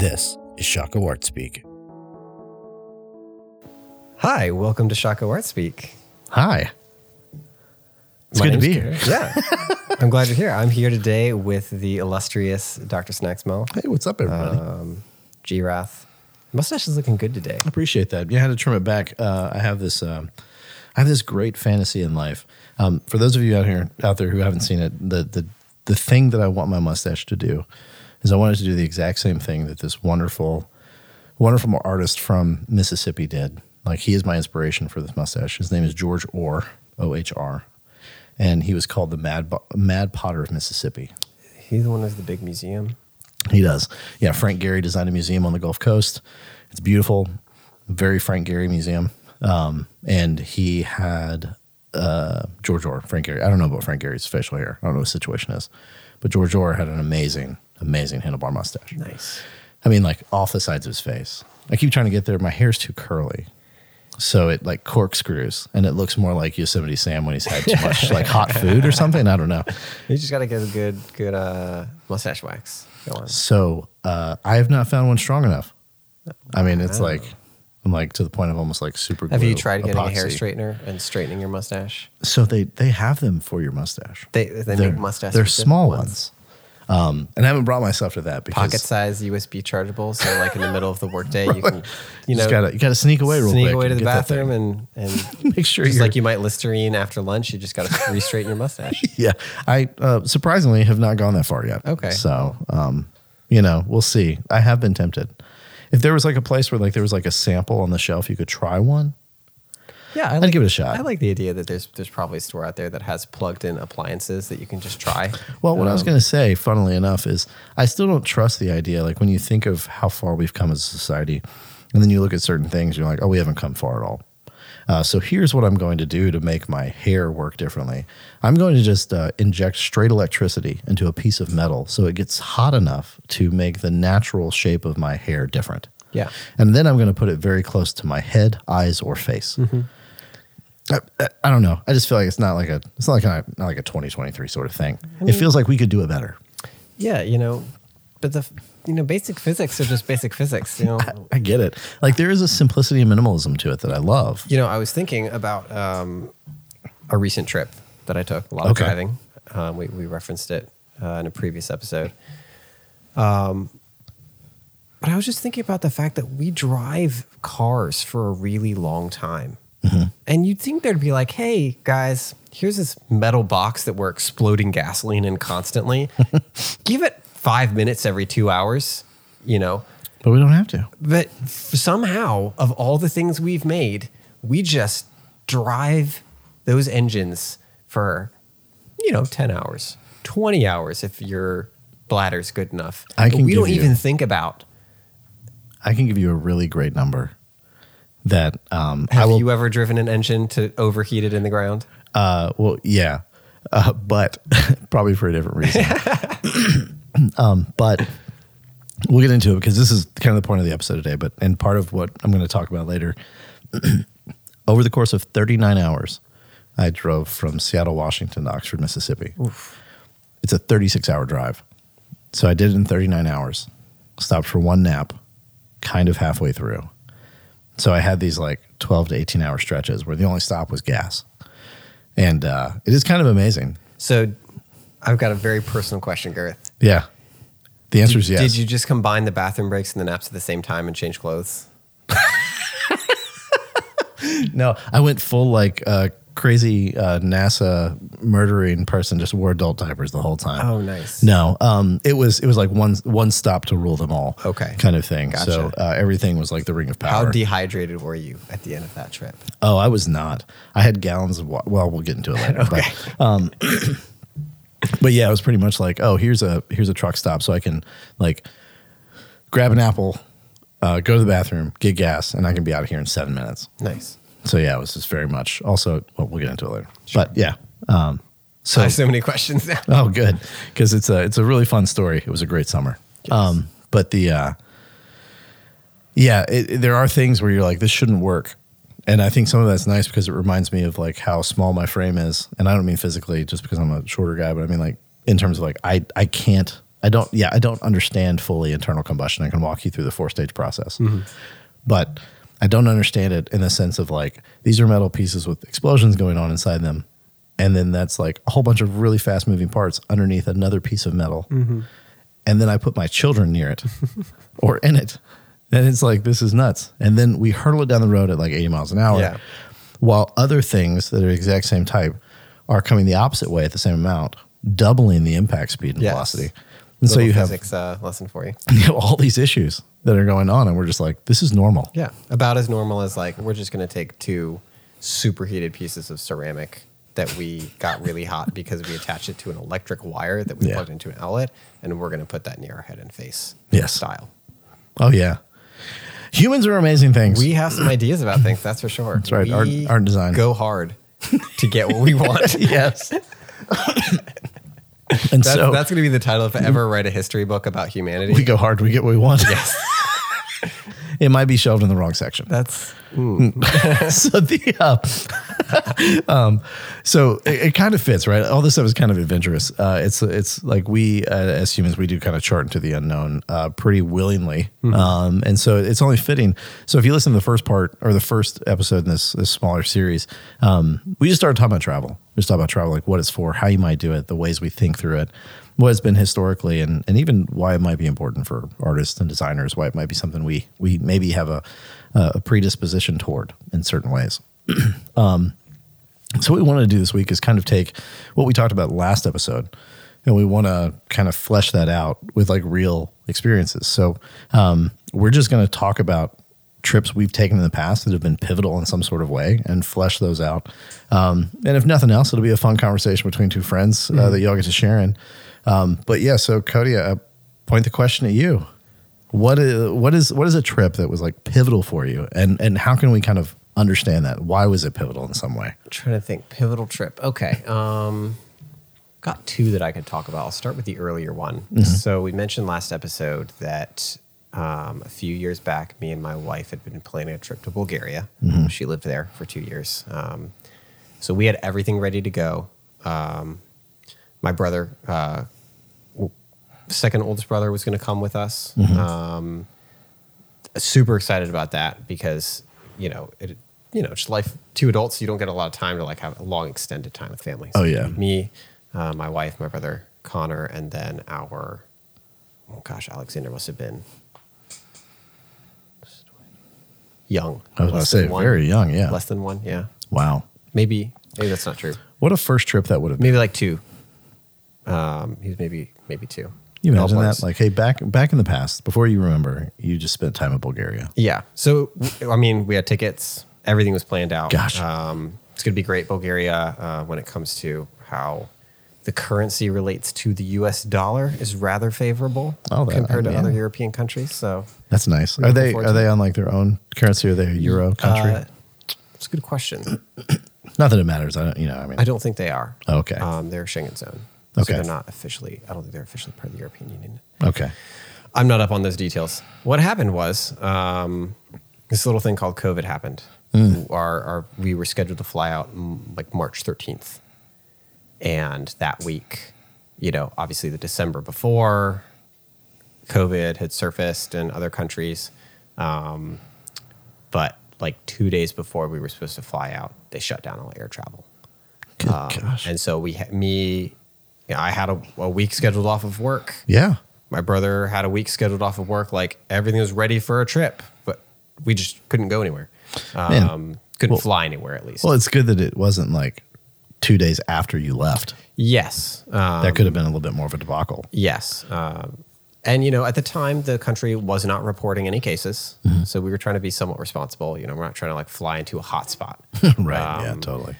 This is Shaka Art Speak. Hi, welcome to Shaka Art Speak. Hi. It's My good to be here. Yeah, I'm glad you're here. I'm here today with the illustrious Dr. Snacksmo, Hey, what's up, everybody? um, G-Wrath. Mustache is looking good today. I appreciate that. Yeah, I had to trim it back. Uh, I have this. Um, I have this great fantasy in life. Um, for those of you out here, out there who haven't seen it, the the the thing that I want my mustache to do is I wanted to do the exact same thing that this wonderful, wonderful artist from Mississippi did. Like he is my inspiration for this mustache. His name is George Ohr, O H R, and he was called the Mad Bo- Mad Potter of Mississippi. He's the one with the big museum. He does. Yeah, Frank Gehry designed a museum on the Gulf Coast. It's beautiful, very Frank Gehry museum. Um, and he had uh, George Ohr, Frank Gehry. I don't know about Frank Gehry's facial hair. I don't know what the situation is. But George Ohr had an amazing, amazing handlebar mustache. Nice. I mean, like off the sides of his face. I keep trying to get there. My hair's too curly. So it like corkscrews and it looks more like Yosemite Sam when he's had too much like hot food or something. I don't know. You just got to get a good, good uh, mustache wax. Go on. So uh, I have not found one strong enough. I mean, it's Wow. like I'm like to the point of almost like super. Have you tried getting a hair straightener and straightening your mustache? So they they have them for your mustache. They they they're, make mustache. They're small ones. Um, and I haven't brought myself to that because Pocket size USB chargeable. So like in the middle of the workday, you can, you know, just gotta you gotta sneak away real sneak quick. away to the get that thing. bathroom and and Make sure just you're like you might Listerine after lunch. You just got to re-straighten your mustache. Yeah, I uh, surprisingly have not gone that far yet. Okay. so um, you know, we'll see. I have been tempted. If there was like a place where like there was like a sample on the shelf, you could try one. Yeah, I I'd give it a shot. I like the idea that there's there's probably a store out there that has plugged-in appliances that you can just try. Well, what I was Um, going to say, funnily enough, is I still don't trust the idea. Like when you think of how far we've come as a society, and then you look at certain things, you're like, oh, we haven't come far at all. Uh, so here's what I'm going to do to make my hair work differently. I'm going to just uh, inject straight electricity into a piece of metal so it gets hot enough to make the natural shape of my hair different. Yeah. And then I'm going to put it very close to my head, eyes, or face. Mm-hmm. I, I, I don't know. I just feel like it's not like a it's not like a not like a 2023 sort of thing. it feels like we could do it better. Yeah, you know, but the you know basic physics are just basic physics. You know, I get it. Like there is a simplicity and minimalism to it that I love. you know. I was thinking about um, a recent trip that I took. A lot of Okay. driving. Um, we we referenced it uh, in a previous episode. Um, but I was just thinking about the fact that we drive cars for a really long time. Mm-hmm. And you'd think there'd be like, hey, guys, here's this metal box that we're exploding gasoline in constantly. Give it five minutes every two hours, you know. But we don't have to. But f- somehow, of all the things we've made, we just drive those engines for, you know, 10 hours, 20 hours if your bladder's good enough. I But can we don't you- even think about I can give you a really great number that um have will you ever driven an engine to overheat it in the ground? uh well yeah. Uh, but probably for a different reason. um but we'll get into it because this is kind of the point of the episode today, but and part of what I'm going to talk about later. Over the course of 39 hours, I drove from Seattle, Washington to Oxford, Mississippi. It's a 36 hour drive. So I did it in 39 hours. Stopped for one nap, kind of halfway through. So I had these like 12 to 18 hour stretches where the only stop was gas. And uh, it is kind of amazing. So I've got a very personal question, Garret. Yeah. The answer is yes. Did you just combine the bathroom breaks and the naps at the same time and change clothes? No, I went full like uh, crazy uh, NASA murdering person. Just wore adult diapers the whole time. Oh, nice. No, um, it was it was like one one stop to rule them all. Okay. kind of thing. Gotcha. So uh, everything was like the ring of Power. How dehydrated were you at the end of that trip? oh, I was not. I had gallons of water. Well, we'll get into it later. Okay. But, um, but yeah, it was pretty much like, oh, here's a here's a truck stop, so I can like grab an apple, uh, go to the bathroom, get gas, and I can be out of here in seven minutes. Nice. So yeah, it was just very much. Also, well, we'll get into it later. But yeah, um, So so I have so many questions now. oh, good, because it's a it's a really fun story. It was a great summer. Um, but the uh, yeah, it, it- there are things where you're like, this shouldn't work, and I think some of that's nice because it reminds me of like how small my frame is, and I don't mean physically just because I'm a shorter guy, but I mean like in terms of like I I can't I don't. Yeah, I don't understand fully internal combustion. I can walk you through the four stage process, but I don't understand it in the sense of like these are metal pieces with explosions going on inside them, and then that's like a whole bunch of really fast moving parts underneath another piece of metal, mm-hmm. and then I put my children near it or in it, and it's like this is nuts. And then we hurtle it down the road at like eighty miles an hour, Yeah. while other things that are the exact same type are coming the opposite way at the same amount, doubling the impact speed and Yes. velocity. And so you have, physics uh, lesson for you. you have all these issues that are going on, and we're just like, this is normal. Yeah, about as normal as like we're just going to take two superheated pieces of ceramic that we got really hot because we attached it to an electric wire that we Yeah. plugged into an outlet, and we're going to put that near our head and face. Yes. style. Oh yeah, humans are amazing things. We have some ideas about things, that's for sure. That's right, art- art and design. Go hard to get what we want. yes. And That's, so that's going to be the title if I ever write a history book about humanity. we go hard, we get what we want. Yes. It might be shelved in the wrong section. that's so the uh, um, so it, it kind of fits right? All this stuff is kind of adventurous. Uh, it's it's like we uh, as humans we do kind of chart into the unknown uh, pretty willingly. Um, and so it's only fitting. So if you listen to the first part or the first episode in this this smaller series um, we just started talking about travel. We just talked about travel like what it's for how you might do it the ways we think through it what it's been historically and, and even why it might be important for artists and designers why it might be something we we maybe have a a predisposition toward in certain ways. Um, so what we wanted to do this week is kind of take what we talked about last episode and we want to kind of flesh that out with like real experiences. So um, we're just going to talk about trips we've taken in the past that have been pivotal in some sort of way and flesh those out. Um, and if nothing else it'll be a fun conversation between two friends uh, that y'all get to share in um, but yeah so cody i point the question at you. What is what is what is a trip that was like pivotal for you? And and how can we kind of understand that? Why was it pivotal in some way? I'm trying to think. Pivotal trip. Okay um got two that i could talk about. I'll start with the earlier one. So we mentioned last episode that um, a few years back me and my wife had been planning a trip to bulgaria. She lived there for two years. Um, so we had everything ready to go. Um, my brother uh, second oldest brother was going to come with us um, super excited about that because you know it you know just life two adults you don't get a lot of time to like have a long extended time with families Oh, yeah. me uh, my wife my brother connor and then our oh gosh alexander must have been young I was about to say one. very young. Yeah. less than one yeah wow. maybe maybe that's not true What a first trip that would have been. maybe like two um he was maybe maybe two You imagine that? Like, hey, back back in the past, before you remember, you just spent time in Bulgaria. Yeah. So, I mean, we had tickets. Everything was planned out. Gosh. Um, it's going to be great, Bulgaria, uh, when it comes to how the currency relates to the U.S. dollar is rather favorable Oh, that- compared to yeah. other European countries. So, That's nice. We're they are they on like their own currency? Or are they a euro country? uh, it's a good question. Not that it matters. I don't. You know. I mean. I don't think they are. Okay. Um, they're Schengen zone. Okay. So they're not officially. I don't think they're officially part of the European Union. okay. I'm not up on those details. What happened was um, this little thing called COVID happened. Our, our we were scheduled to fly out mm, like March 13th, and that week, you know, obviously the December before, COVID had surfaced in other countries, um, but like two days before we were supposed to fly out, they shut down all air travel. Um, gosh. And so we, ha- me, you know, I had a, a week scheduled off of work yeah. my brother had a week scheduled off of work like everything was ready for a trip but we just couldn't go anywhere Man. um, couldn't Well- fly anywhere at least Well, it's good that it wasn't like two days after you left. yes um, That could have been a little bit more of a debacle. yes um, and you know at the time the country was not reporting any cases Mm-hmm. so we were trying to be somewhat responsible you know we're not trying to like fly into a hot spot right. yeah. Um, Totally.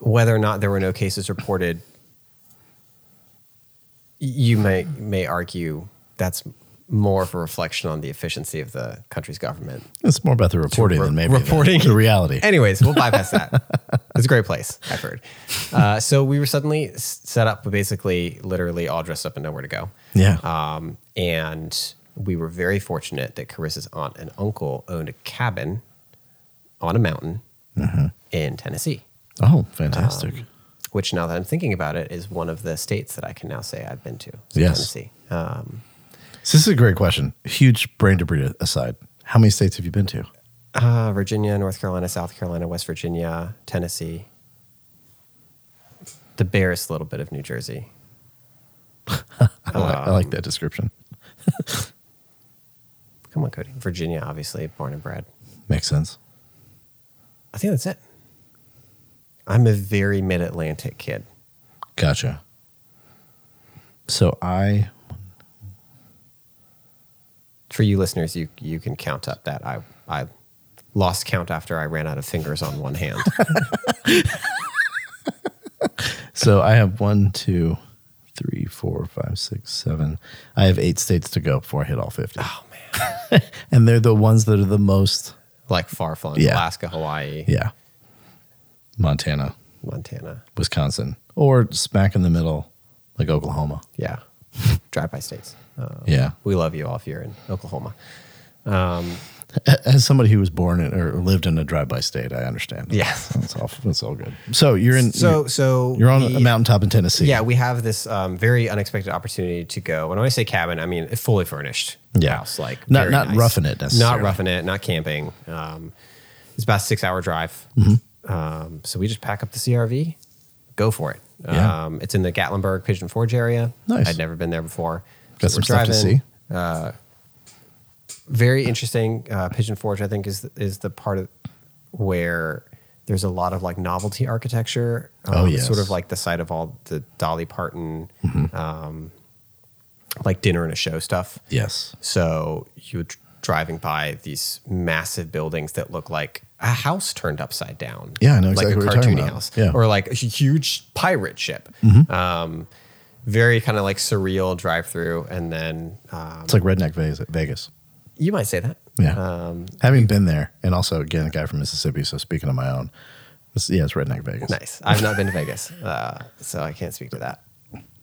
whether or not there were no cases reported you may may argue that's more of a reflection on the efficiency of the country's government It's more about the reporting re- than maybe reporting. the, reality. Anyways, we'll bypass that. It's a great place, I've heard. Uh, so we were suddenly set up, basically, literally all dressed up and nowhere to go. yeah. Um, and we were very fortunate that Carissa's aunt and uncle owned a cabin on a mountain Mm-hmm. in Tennessee. oh, fantastic. Which now that I'm thinking about it is one of the states that I can now say I've been to. So Yes. Tennessee. Um, So this is a great question. Huge brain debris aside. How many states have you been to? uh, Virginia, North Carolina, South Carolina, West Virginia, Tennessee, the barest little bit of New Jersey. I, like, I Um, like that description. Come on, Cody. Virginia, obviously, born and bred. Makes sense. I think that's it. I'm a very mid Atlantic kid. Gotcha. So I For you listeners, you you can count up that I I lost count after I ran out of fingers on one hand. so I have one, two, three, four, five, six, seven. I have eight states to go before I hit all fifty. oh man, And they're the ones that are the most like far flung Yeah. Alaska, Hawaii, yeah. Montana, Montana. Wisconsin, or smack in the middle, like Oklahoma. Yeah, drive by states. Uh, Yeah. we love you all if you're in Oklahoma. Um, As somebody who was born in, or lived in a drive-by state, I understand. Yeah. that's all. That's all good. So you're in. so so you're on we- a mountaintop in Tennessee. Yeah, we have this um, very unexpected opportunity to go. When I say cabin, I mean a fully furnished Yeah. house, like Not- very not roughing it necessarily. not roughing it, not camping. Um, it's about a six hour drive. Um, so we just pack up the CRV, go for it. Yeah. Um, it's in the Gatlinburg Pigeon Forge area. Nice. I'd never been there before. Got So some stuff to see. Uh, very interesting. Uh, Pigeon Forge, I think, is is the part of where there's a lot of like novelty architecture. Um, Oh, yes. sort of like the site of all the Dolly Parton, Mm-hmm. um, like dinner and a show stuff. Yes. So you dr- driving by these massive buildings that look like a house turned upside down. Yeah, I know like a what cartoony house, Yeah. Mm-hmm. or like a huge pirate ship. Um, very kind of like surreal drive through, and then um, It's like redneck Vegas. Vegas. you might say that. Yeah. Um, Having been there, and also again, a guy from Mississippi. So speaking on my own, it's, yeah, it's redneck Vegas. nice. I've not been to Vegas, uh, so I can't speak to that.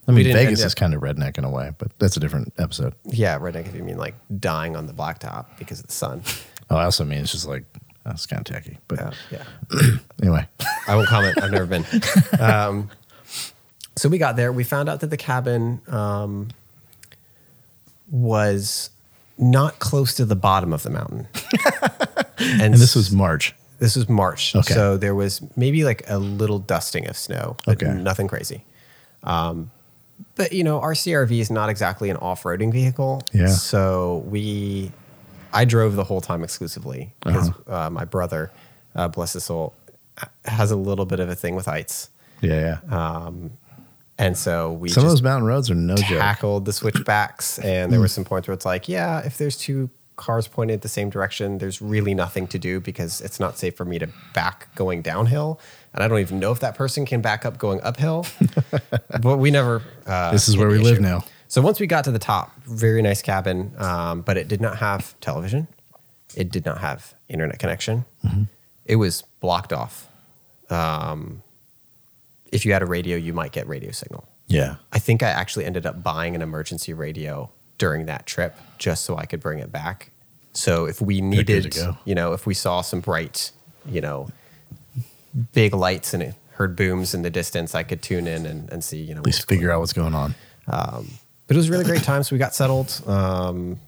I mean, Vegas is kind of redneck in a way, but that's a different episode. Yeah, redneck if you mean like dying on the blacktop because of the sun. Oh, I also mean it's just like that's kind of tacky. But Yeah, yeah. anyway, I won't comment. I've never been. Um, so we got there. We found out that the cabin um, was not close to the bottom of the mountain, and, and this was March. this was March. Okay. So there was maybe like a little dusting of snow, but Okay. nothing crazy. Um, but you know, our CRV is not exactly an off-roading vehicle. Yeah. So we, I drove the whole time exclusively because Uh-huh. uh, my brother, uh, bless his soul, has a little bit of a thing with heights. Yeah, yeah. Um and so we Some of those mountain roads are no joke. tackled the switchbacks. And there were some points where it's like, yeah, if there's two cars pointed the same direction, there's really nothing to do because it's not safe for me to back going downhill. And I don't even know if that person can back up going uphill. but we never. Uh, This is where we live now. So once we got to the top, very nice cabin, um, but it did not have television. It did not have internet connection. Mm-hmm. It was blocked off. Um, if you had a radio, you might get radio signal. Yeah. I think I actually ended up buying an emergency radio during that trip just so I could bring it back. So if we needed, you know, if we saw some bright, you know, big lights and it heard booms in the distance, I could tune in and, and see, you know, At least figure out what's going on. but it was a really great time. So we got settled. Um,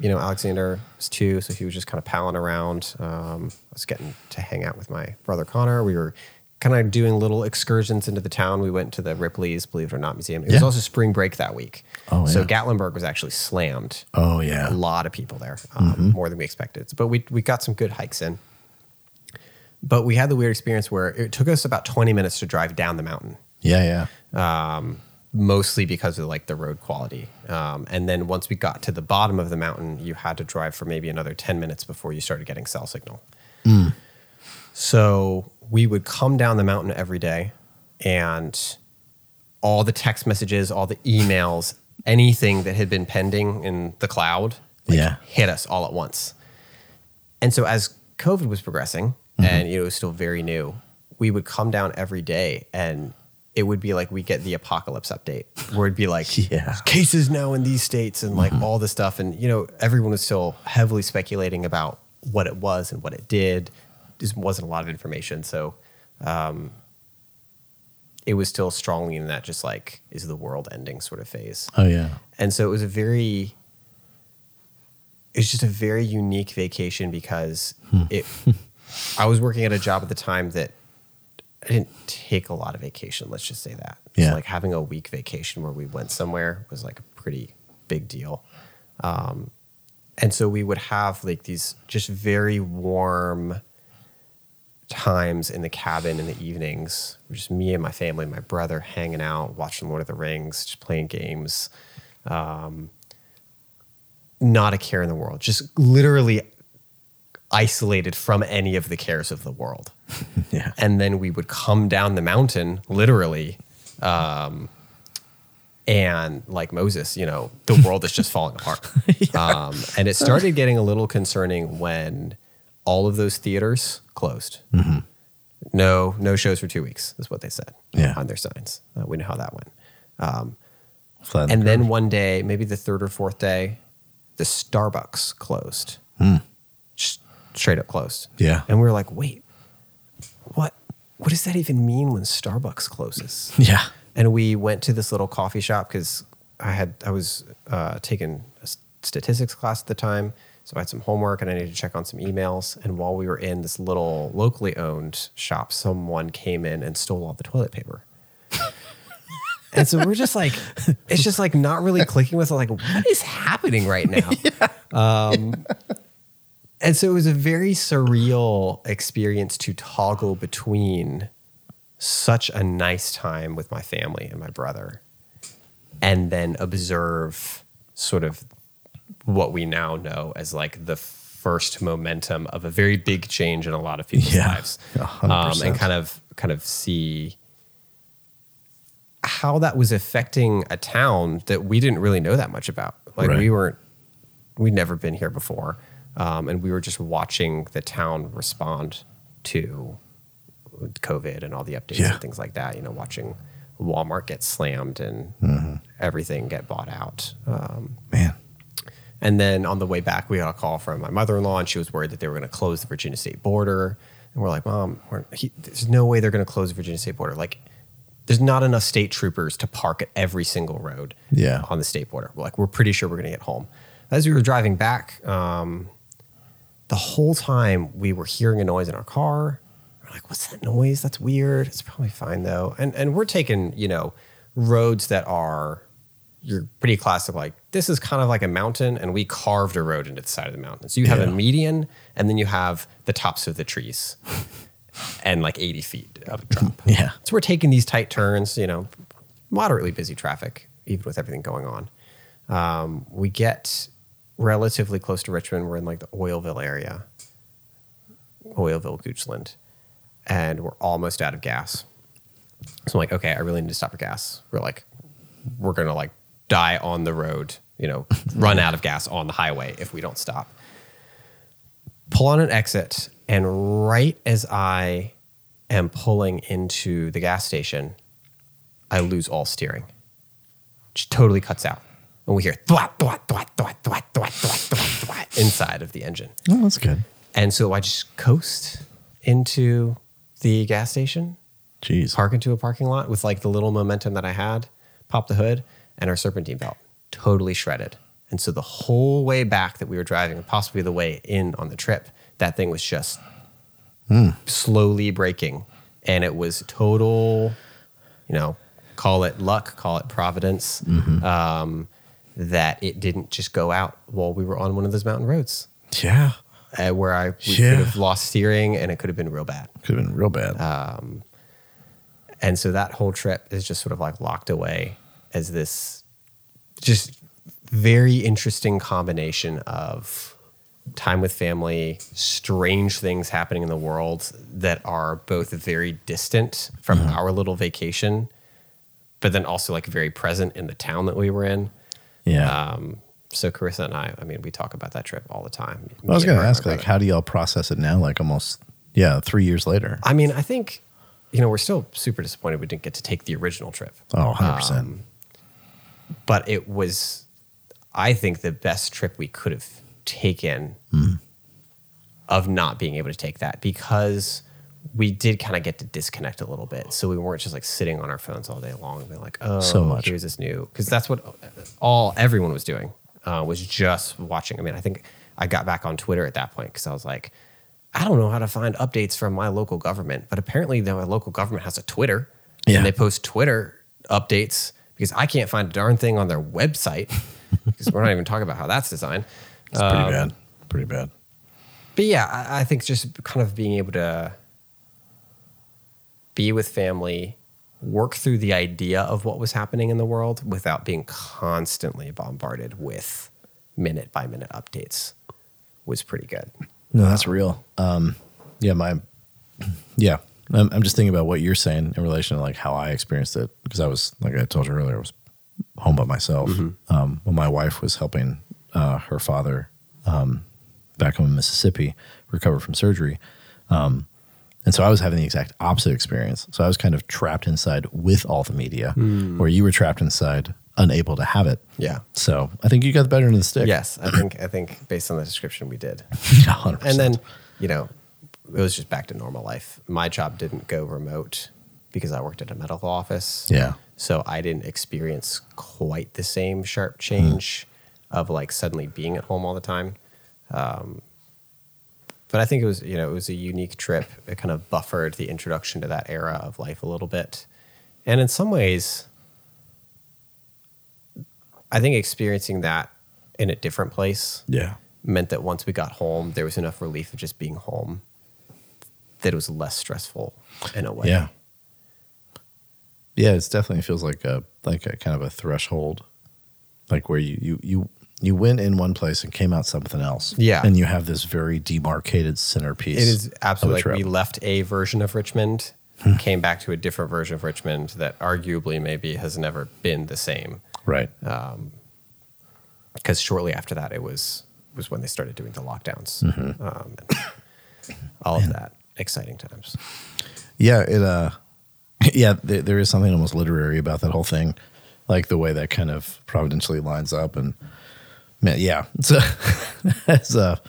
you know, Alexander was two, so he was just kind of palling around. Um, I was getting to hang out with my brother Connor. We were kind of doing little excursions into the town. We went to the Ripley's, believe it or not, museum. It was also spring break that week. Oh, so yeah. Gatlinburg was actually slammed. Oh yeah. A lot of people there, um, more than we expected. But we we got some good hikes in. But we had the weird experience where it took us about 20 minutes to drive down the mountain Yeah, yeah. mostly because of like the road quality. Um, and then once we got to the bottom of the mountain, you had to drive for maybe another 10 minutes before you started getting cell signal. So we would come down the mountain every day and all the text messages, all the emails, anything that had been pending in the cloud like, Yeah. hit us all at once. And so as COVID was progressing Mm-hmm. and you know, it was still very new, we would come down every day and it would be like we get the apocalypse update where it'd be like Yeah. cases now in these states and like mm-hmm. all this stuff. And you know, everyone was still heavily speculating about what it was and what it did. Just wasn't a lot of information. So um, it was still strongly in that just like is the world ending sort of phase. Oh yeah. And so it was a very it's just a very unique vacation because hmm. it I was working at a job at the time that I didn't take a lot of vacation, let's just say that. So Yeah. like having a week vacation where we went somewhere was like a pretty big deal. Um, and so we would have like these just very warm times in the cabin in the evenings, just me and my family, my brother hanging out, watching Lord of the Rings, just playing games. Um, not a care in the world, just literally isolated from any of the cares of the world. Yeah. And then we would come down the mountain, literally, um, and like Moses, you know, the world is just falling apart. um, and it started getting a little concerning when all of those theaters closed. No, no shows for two weeks is what they said Yeah. on their signs. Uh, we know how that went. Flat And then one day, maybe the third or fourth day, the Starbucks closed. Just straight up closed. Yeah. And we were like, wait, what? What does that even mean when Starbucks closes? yeah. and we went to this little coffee shop because I had I was uh, taking a statistics class at the time, so I had some homework and I needed to check on some emails. And while we were in this little locally owned shop, someone came in and stole all the toilet paper. and so we're just like, it's just like not really clicking with it. Like, what is happening right now? Um, and so it was a very surreal experience to toggle between such a nice time with my family and my brother and then observe sort of what we now know as like the first momentum of a very big change in a lot of people's Yeah. lives um, and kind of kind of see how that was affecting a town that we didn't really know that much about like Right. we weren't we'd never been here before um, and we were just watching the town respond to COVID and all the updates Yeah. and things like that. You know, watching Walmart get slammed and Mm-hmm. everything get bought out. Um, Man. and then on the way back, we got a call from my mother in law, and she was worried that they were going to close the Virginia State border. And we're like, Mom, we're, he, there's no way they're going to close the Virginia State border. Like, there's not enough state troopers to park at every single road Yeah. on the state border. We're like, we're pretty sure we're going to get home. As we were driving back, um, the whole time we were hearing a noise in our car. We're like, what's that noise? That's weird. It's probably fine though. And and we're taking, you know, roads that are you're pretty classic, like this is kind of like a mountain, and we carved a road into the side of the mountain. So you have Yeah. a median, and then you have the tops of the trees, and like 80 feet of drop. Yeah. So we're taking these tight turns, you know, moderately busy traffic, even with everything going on. Um, we get relatively close to Richmond. We're in like the Oilville area, Oilville, Goochland, and we're almost out of gas. So I'm like, okay, I really need to stop for gas. We're like, we're gonna like die on the road, you know, run out of gas on the highway if we don't stop. Pull on an exit, and right as I am pulling into the gas station, I lose all steering. Just totally cuts out. And we hear thwat, thwat, thwat, thwat, thwat, thwat, thwat, thwat, thwat inside of the engine. Oh, that's good. And so I just coast into the gas station, Jeez. park into a parking lot with like the little momentum that I had, pop the hood, and our serpentine belt totally shredded. And so the whole way back that we were driving, and possibly the way in on the trip, that thing was just slowly breaking. And it was total, you know, call it luck, call it providence, um, that it didn't just go out while we were on one of those mountain roads Yeah. uh, where I we Yeah. could have lost steering and it could have been real bad. Could have been real bad. And so that whole trip is just sort of like locked away as this just very interesting combination of time with family, strange things happening in the world that are both very distant from our little vacation, but then also like very present in the town that we were in. Yeah. Um, so Carissa and I, I mean, we talk about that trip all the time. I was going to ask, like, how do y'all process it now? Like, almost, yeah, three years later. I mean, I think, you know, we're still super disappointed we didn't get to take the original trip. Oh, 100%. Um, but it was, I think, the best trip we could have taken Hmm. of not being able to take that because we did kind of get to disconnect a little bit. So we weren't just like sitting on our phones all day long and being like, oh, So much. here's this new. Because that's what all everyone was doing uh, was just watching. I mean, I think I got back on Twitter at that point because I was like, I don't know how to find updates from my local government, but apparently the, my local government has a Twitter Yeah. and they post Twitter updates because I can't find a darn thing on their website because we're not even talking about how that's designed. It's pretty Um, bad. Pretty bad. but yeah, I, I think just kind of being able to be with family, work through the idea of what was happening in the world without being constantly bombarded with minute by minute updates was pretty good. No, that's real. Um, yeah, my, yeah, I'm, I'm just thinking about what you're saying in relation to like how I experienced it because I was like I told you earlier, I was home by myself. Um, when my wife was helping uh, her father um, back home in Mississippi recover from surgery, um, and so I was having the exact opposite experience. So I was kind of trapped inside with all the media, where you were trapped inside, unable to have it. Yeah. So I think you got the better end of the stick. Yes, I think I think based on the description we did. Yeah, 100%. And then, you know, it was just back to normal life. My job didn't go remote because I worked at a medical office. yeah, So I didn't experience quite the same sharp change of like suddenly being at home all the time. Um, but I think it was, you know, it was a unique trip. It kind of buffered the introduction to that era of life a little bit. And in some ways, I think experiencing that in a different place yeah. meant that once we got home, there was enough relief of just being home that it was less stressful in a way. Yeah. Yeah, it's definitely feels like a like a kind of a threshold, like where you you you you went in one place and came out something else. Yeah. and you have this very demarcated centerpiece. It is absolutely like we left a version of Richmond, came back to a different version of Richmond that arguably maybe has never been the same. right. Because shortly after that, it was was when they started doing the lockdowns, Mm-hmm. um, all of that. Exciting times. Yeah, it uh, yeah, there, there is something almost literary about that whole thing, like the way that kind of providentially lines up, and man, yeah, it's a as a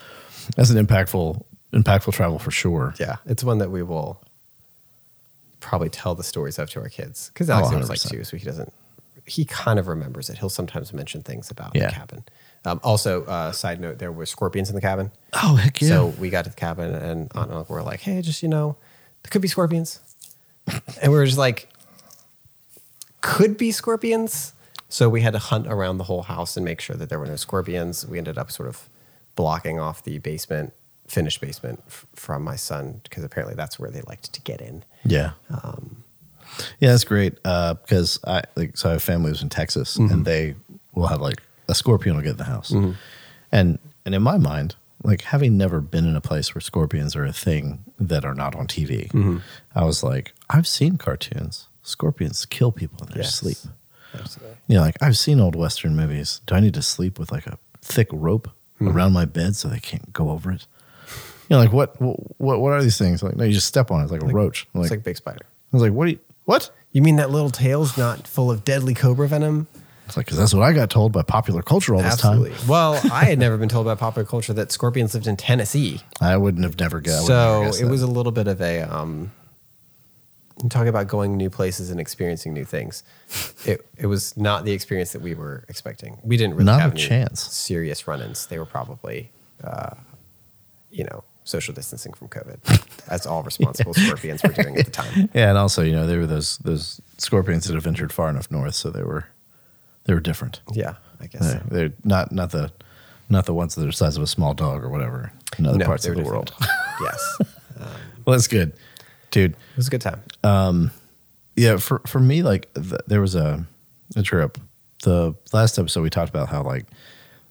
as an impactful impactful travel for sure. Yeah, it's one that we will probably tell the stories of to our kids because Oh, Alex was like two, so he doesn't. He kind of remembers it. He'll sometimes mention things about Yeah. the cabin. Um, also, uh, side note: there were scorpions in the cabin. Oh heck yeah! So we got to the cabin, and Aunt and Uncle were like, "Hey, just you know, there could be scorpions," and we were just like, "Could be scorpions." So we had to hunt around the whole house and make sure that there were no scorpions. We ended up sort of blocking off the basement, finished basement, f- from my son because apparently that's where they liked to get in. Yeah. Um, yeah, that's great. Uh, because I like so I have family who's in Texas Mm-hmm. and they will have like a scorpion will get in the house. And and in my mind, like having never been in a place where scorpions are a thing that are not on TV, Mm-hmm. I was like, I've seen cartoons. Scorpions kill people in their Yes. sleep. Absolutely. You know, like I've seen old Western movies. Do I need to sleep with like a thick rope Mm-hmm. around my bed so they can't go over it? You know, like what what what are these things? Like no, you just step on it. It's like a roach. It's like, like big spider. I was like, what do you what? You mean that little tail's not full of deadly cobra venom? It's like, because that's what I got told by popular culture all this Absolutely. time. Well, I had never been told by popular culture that scorpions lived in Tennessee. I wouldn't have never guessed. so it was a little bit of a um talk about going new places and experiencing new things it it was not the experience that we were expecting we didn't really Not have a chance. serious run-ins they were probably uh you know social distancing from covid as all responsible scorpions were doing at the time yeah, and also, you know, there were those those scorpions that have ventured far enough north, so they were they were different. yeah i guess They- so. They're not not the not the ones that are the size of a small dog or whatever in other No, parts of the world. different. yes well, that's good, dude. it was a good time um, Yeah, for for me, like th- there was a a trip. The last episode we talked about how like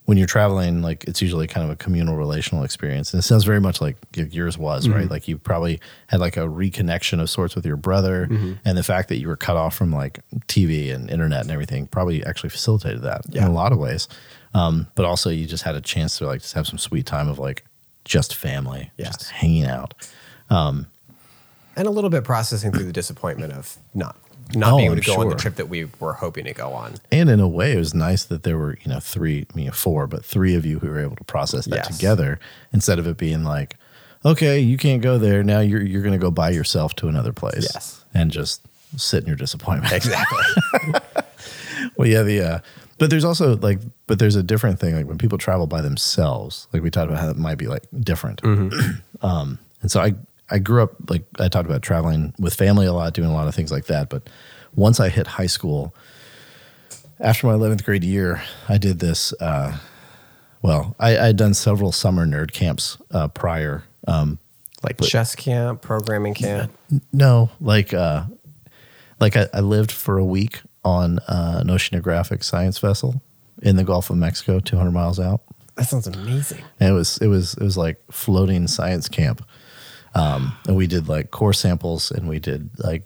when you're traveling, like it's usually kind of a communal relational experience, and it sounds very much like yours was, right? Mm-hmm. Like you probably had like a reconnection of sorts with your brother, mm-hmm. and the fact that you were cut off from like TV and internet and everything probably actually facilitated that in a lot of ways. Um, but also, you just had a chance to like just have some sweet time of like just family, just hanging out. Um, and a little bit processing through the disappointment of not not Oh, being able I'm to go on the trip that we were hoping to go on And in a way, it was nice that there were, you know, three, I mean, four, but three of you who were able to process that Yes. together instead of it being like, okay, you can't go there. Now you're you're going to go by yourself to another place. Yes. and just sit in your disappointment. Exactly. well, yeah, the uh, but there's also like, but there's a different thing. Like when people travel by themselves, like we talked about how it might be like different. um, and so I I grew up like I talked about traveling with family a lot, doing a lot of things like that. But once I hit high school, after my 11th grade year, I did this. Uh, well, I I had done several summer nerd camps uh, prior. Um, like chess camp, programming camp. no, like uh, like I, I lived for a week on uh, an oceanographic science vessel in the Gulf of Mexico, 200 miles out. That sounds amazing. And it was it was it was like floating science camp. Um, and we did like core samples and we did like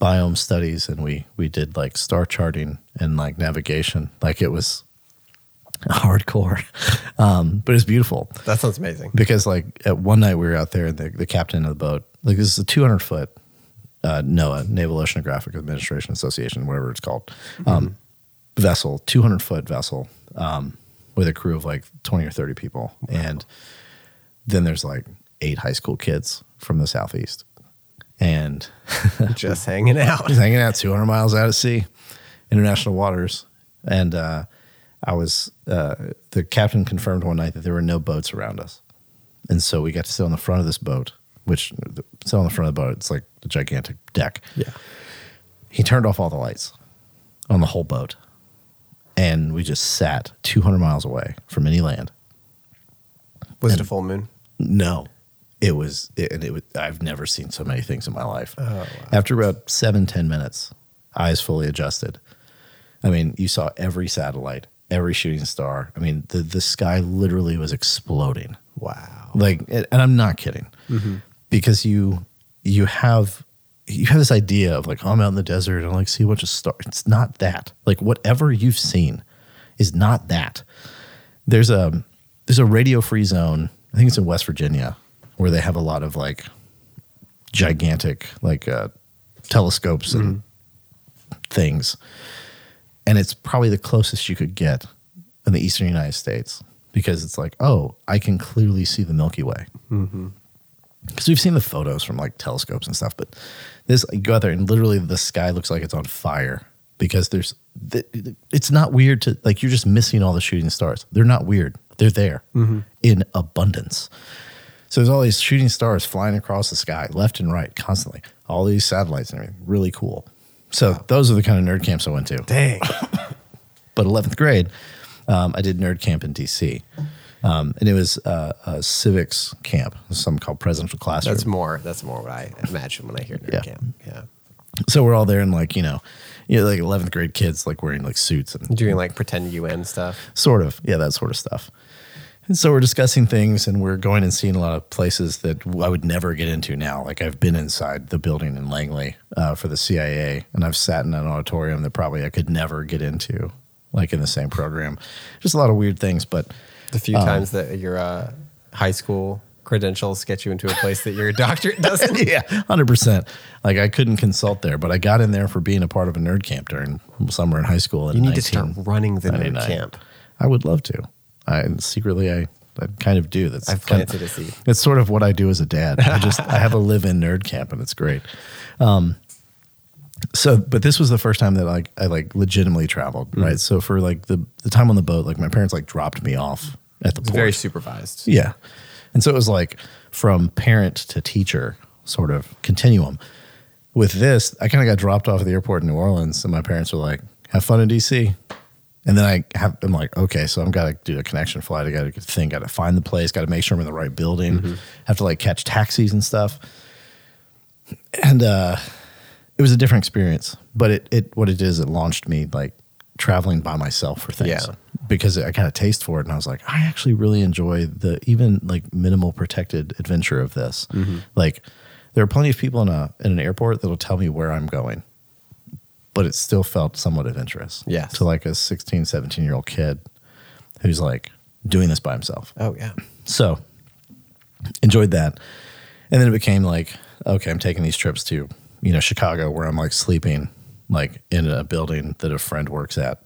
biome studies and we we did like star charting and like navigation. Like it was hardcore, um, but it's beautiful. That sounds amazing. because like at one night we were out there and the, the captain of the boat like this is a 200 foot uh, NOAA Naval Oceanographic Administration Association whatever it's called um, vessel 200 foot vessel um, with a crew of like 20 or 30 people. And then there's like eight high school kids from the southeast and Just hanging out. He's hanging out 200 miles out at sea, international waters. And uh, I was, uh, the captain confirmed one night that there were no boats around us. And so we got to sit on the front of this boat, which sit on the front of the boat, it's like a gigantic deck. Yeah. He turned off all the lights on the whole boat. And we just sat 200 miles away from any land. Was it a full moon? No, it was, it, and it was, I've never seen so many things in my life. Oh, wow. After about seven, 10 minutes, eyes fully adjusted. I mean, you saw every satellite, every shooting star. I mean, the, the sky literally was exploding. Wow. Like, and I'm not kidding mm-hmm. because you, you have, you have this idea of like, oh, I'm out in the desert and I like see a bunch of stars. It's not that. Like, whatever you've seen is not that. There's a, there's a radio free zone. I think it's in West Virginia where they have a lot of like gigantic like uh, telescopes and mm-hmm. things, and it's probably the closest you could get in the eastern United States because it's like, oh, I can clearly see the Milky Way. Mm-hmm. Because we've seen the photos from like telescopes and stuff, but this you go out there and literally the sky looks like it's on fire because there's it's not weird to like you're just missing all the shooting stars. They're not weird. They're there mm-hmm. in abundance. So there's all these shooting stars flying across the sky, left and right, constantly. All these satellites and everything. Really cool. So those are the kind of nerd camps I went to. Dang. But 11th grade, um, I did nerd camp in DC. Um, and it was uh, a civics camp, something called presidential classroom. That's more. That's more what I imagine when I hear nerd Yeah. camp. Yeah. so we're all there and like, you know, you know, like 11th grade kids like wearing like suits and Doing like pretend UN stuff. Sort of. Yeah, that sort of stuff. And so we're discussing things and we're going and seeing a lot of places that I would never get into now. Like I've been inside the building in Langley uh, for the CIA and I've sat in an auditorium that probably I could never get into, like in the same program. Just a lot of weird things. But The few times that your uh, high school credentials get you into a place that your doctorate doesn't. yeah, 100%. Like I couldn't consult there, but I got in there for being a part of a nerd camp during summer in high school. You need to start running the nerd camp. I would love to. I secretly I, I kind of do. That's I've kind planted a seed. It's sort of what I do as a dad. I just I have a live-in nerd camp and it's great. Um, so, but this was the first time that like I like legitimately traveled, Mm-hmm. right? So for like the the time on the boat, like my parents like dropped me off at the It's port. very supervised. Yeah. And so it was like from parent to teacher sort of continuum. With this, I kind of got dropped off at the airport in New Orleans, and my parents were like, have fun in DC. And then I have, I'm like, okay, so I'm got to do a connection flight. I got to think, got to find the place, got to make sure I'm in the right building, have to like catch taxis and stuff. And uh, it was a different experience, but it, it, what it is, it launched me like traveling by myself for things Yeah. because I kind of taste for it and I was like, I actually really enjoy the even like minimal protected adventure of this. Like there are plenty of people in a in an airport that'll tell me where I'm going, but it still felt somewhat adventurous. Yes. To like a 16, 17 year old kid who's like doing this by himself. Oh yeah. So enjoyed that. And then it became like, okay, I'm taking these trips to, you know, Chicago where I'm like sleeping like in a building that a friend works at.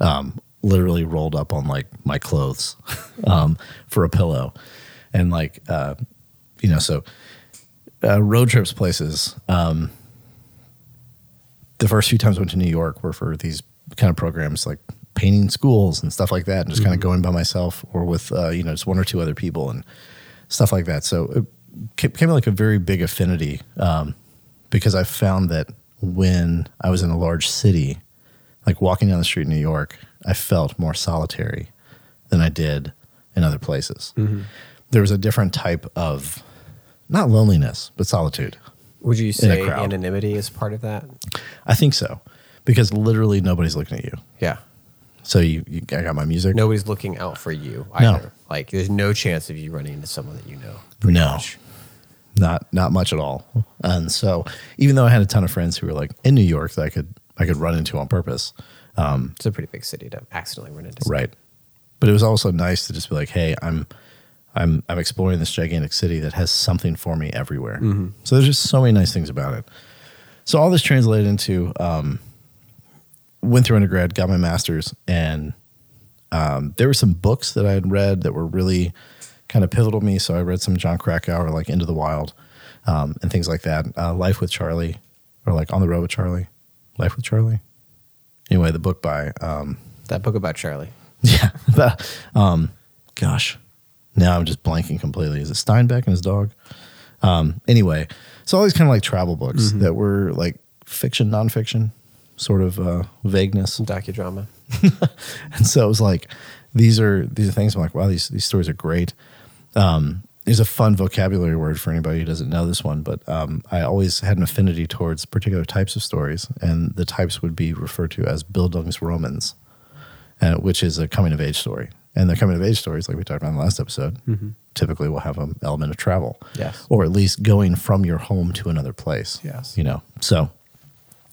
Um, literally rolled up on like my clothes um, for a pillow. And like uh, you know, so uh, road trips places. Um, the first few times I went to New York were for these kind of programs like painting schools and stuff like that, and just kind of going by myself or with uh, you know just one or two other people and stuff like that. So it ca- became like a very big affinity um, because I found that when I was in a large city, like walking down the street in New York, I felt more solitary than I did in other places. There was a different type of not loneliness, but solitude. Would you say anonymity is part of that? I think so because literally nobody's looking at you. Yeah. So you, you I got my music. Nobody's looking out for you No. either. Like there's no chance of you running into someone that you know. no, not not much at all. And so even though I had a ton of friends who were like in New York that I could I could run into on purpose, um, It's a pretty big city to accidentally run into. right? But it was also nice to just be like, hey, I'm I'm I'm exploring this gigantic city that has something for me everywhere. So there's just so many nice things about it. So all this translated into um, went through undergrad, got my master's, and um, there were some books that I had read that were really kind of pivotal to me. So I read some Jon Krakauer, like Into the Wild, um, and things like that. Uh, Life with Charlie, or like On the Road with Charlie, Life with Charlie. Anyway, the book by um, That book about Charlie. yeah, um, gosh, now I'm just blanking completely. Is it Steinbeck and his dog? Um, anyway, so all these kind of like travel books that were like fiction, nonfiction, sort of uh, vagueness. Docudrama. And so it was like, these are these are things I'm like, wow, these these stories are great. Um, there's a fun vocabulary word for anybody who doesn't know this one, but um, I always had an affinity towards particular types of stories, and the types would be referred to as Bildungsromans, uh, which is a coming of age story. And the coming of age stories, like we talked about in the last episode, typically will have an element of travel, Yes. or at least going from your home to another place. Yes. you know. So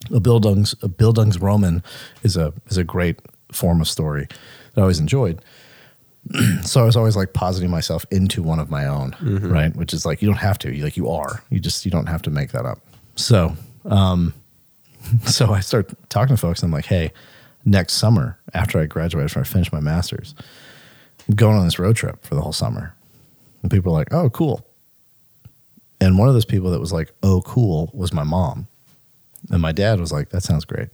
a Bildungs a Bildungsroman is a is a great form of story that I always enjoyed. so I was always like positing myself into one of my own, right? Which is like you don't have to, you like you are. You just you don't have to make that up. So um so I start talking to folks and I'm like, hey, next summer after I graduate, after I finish my masters, going on this road trip for the whole summer. And people are like, oh, cool. And one of those people that was like, oh, cool, was my mom. And my dad was like, that sounds great.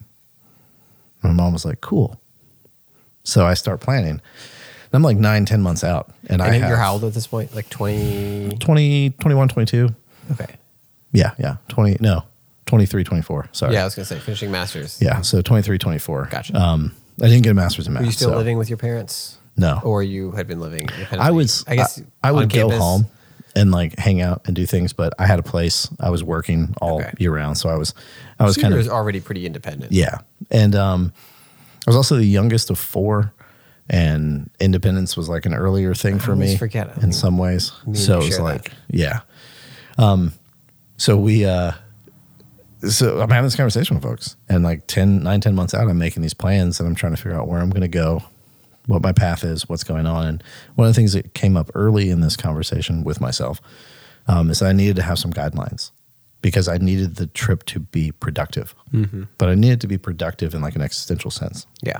My mom was like, cool. So I start planning. And I'm like nine, 10 months out. And, And I have you're how old at this point? Like 20. 20, 21, 22. Okay. Yeah, yeah. 20, no, 23, 24. Sorry. Yeah, I was going to say finishing masters. Yeah. So 23, 24. Gotcha. Um, I didn't get a master's in math. Were you still so- living with your parents? No. Or you had been living? I was, I guess, I, I would go campus? home and like hang out and do things, but I had a place. I was working all Okay. year round. So I was, I was So kind of, already pretty independent. Yeah. And um, I was also the youngest of four, and independence was like an earlier thing for me forget. I in some ways. So it was like, that. yeah. Um, so we, uh, so I'm having this conversation with folks, and like 10, 9, 10 months out, I'm making these plans and I'm trying to figure out where I'm going to go, what my path is, what's going on. And one of the things that came up early in this conversation with myself um, is that I needed to have some guidelines because I needed the trip to be productive. But I needed to be productive in like an existential sense. Yeah.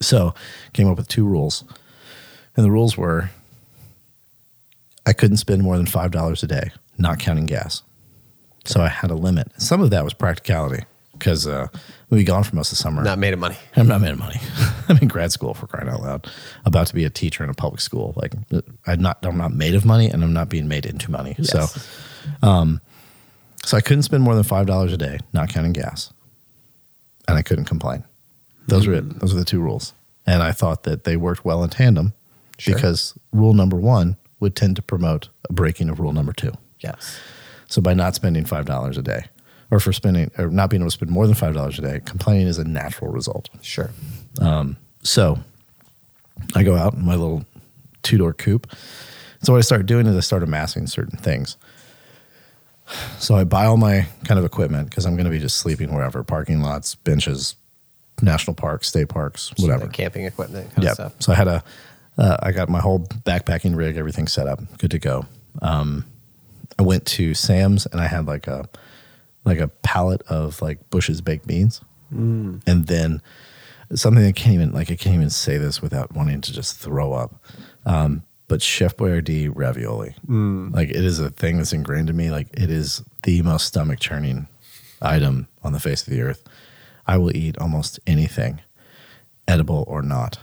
So came up with two rules. And the rules were I couldn't spend more than five dollars a day, not counting gas. So I had a limit. Some of that was practicality because uh, we'd be gone for most of the summer. Not made of money. I'm not made of money. I'm in grad school for crying out loud. About to be a teacher in a public school. Like I'm not I'm not made of money and I'm not being made into money. Yes. So um, so I couldn't spend more than five dollars a day, not counting gas. And I couldn't complain. Those were it. Those were the two rules. And I thought that they worked well in tandem Sure. because rule number one would tend to promote a breaking of rule number two. Yes. So by not spending five dollars a day, or for spending or not being able to spend more than five dollars a day, complaining is a natural result. Sure. So I go out in my little two door coupe. So what I start doing is I start amassing certain things. So I buy all my kind of equipment because I'm going to be just sleeping wherever parking lots, benches, national parks, state parks, whatever. the camping equipment kind Yeah. So I had a, uh, I got my whole backpacking rig, everything set up, good to go. Um, I went to Sam's and I had like a, like a pallet of like Bush's baked beans, Mm. and then something I can't even like I can't even say this without wanting to just throw up. Um, but Chef Boyardee ravioli, like it is a thing that's ingrained in me. Like it is the most stomach churning item on the face of the earth. I will eat almost anything, edible or not,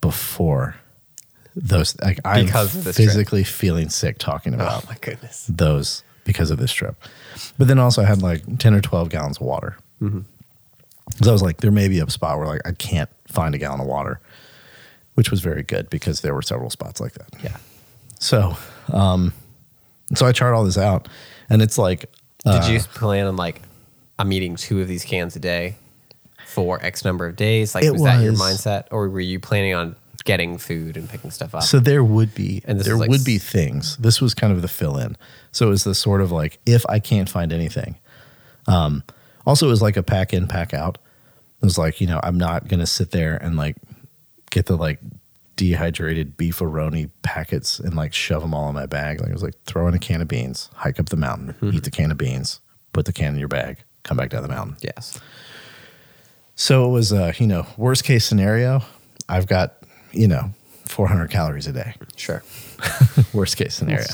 before those. Like I'm Because of this trip. physically feeling sick talking about Oh my goodness. those because of this trip. But then also I had like 10 or 12 gallons of water. So I was like, there may be a spot where like I can't find a gallon of water, which was very good because there were several spots like that. Yeah. So, um, so I chart all this out and it's like, Did uh, you plan on like I'm eating two of these cans a day for X number of days? Like It was, that your mindset, or were you planning on getting food and picking stuff up? So there would be And this there like would be things. This was kind of the fill in. So it was the sort of like if I can't find anything. Um, also, it was like a pack in, pack out. It was like you know I'm not gonna sit there and like get the like dehydrated beefaroni packets and like shove them all in my bag. Like it was like throw in a can of beans, hike up the mountain, eat the can of beans, put the can in your bag, come back down the mountain. yes. So it was, uh, you know, worst case scenario. I've got, you know, 400 calories a day. Sure. Worst case scenario,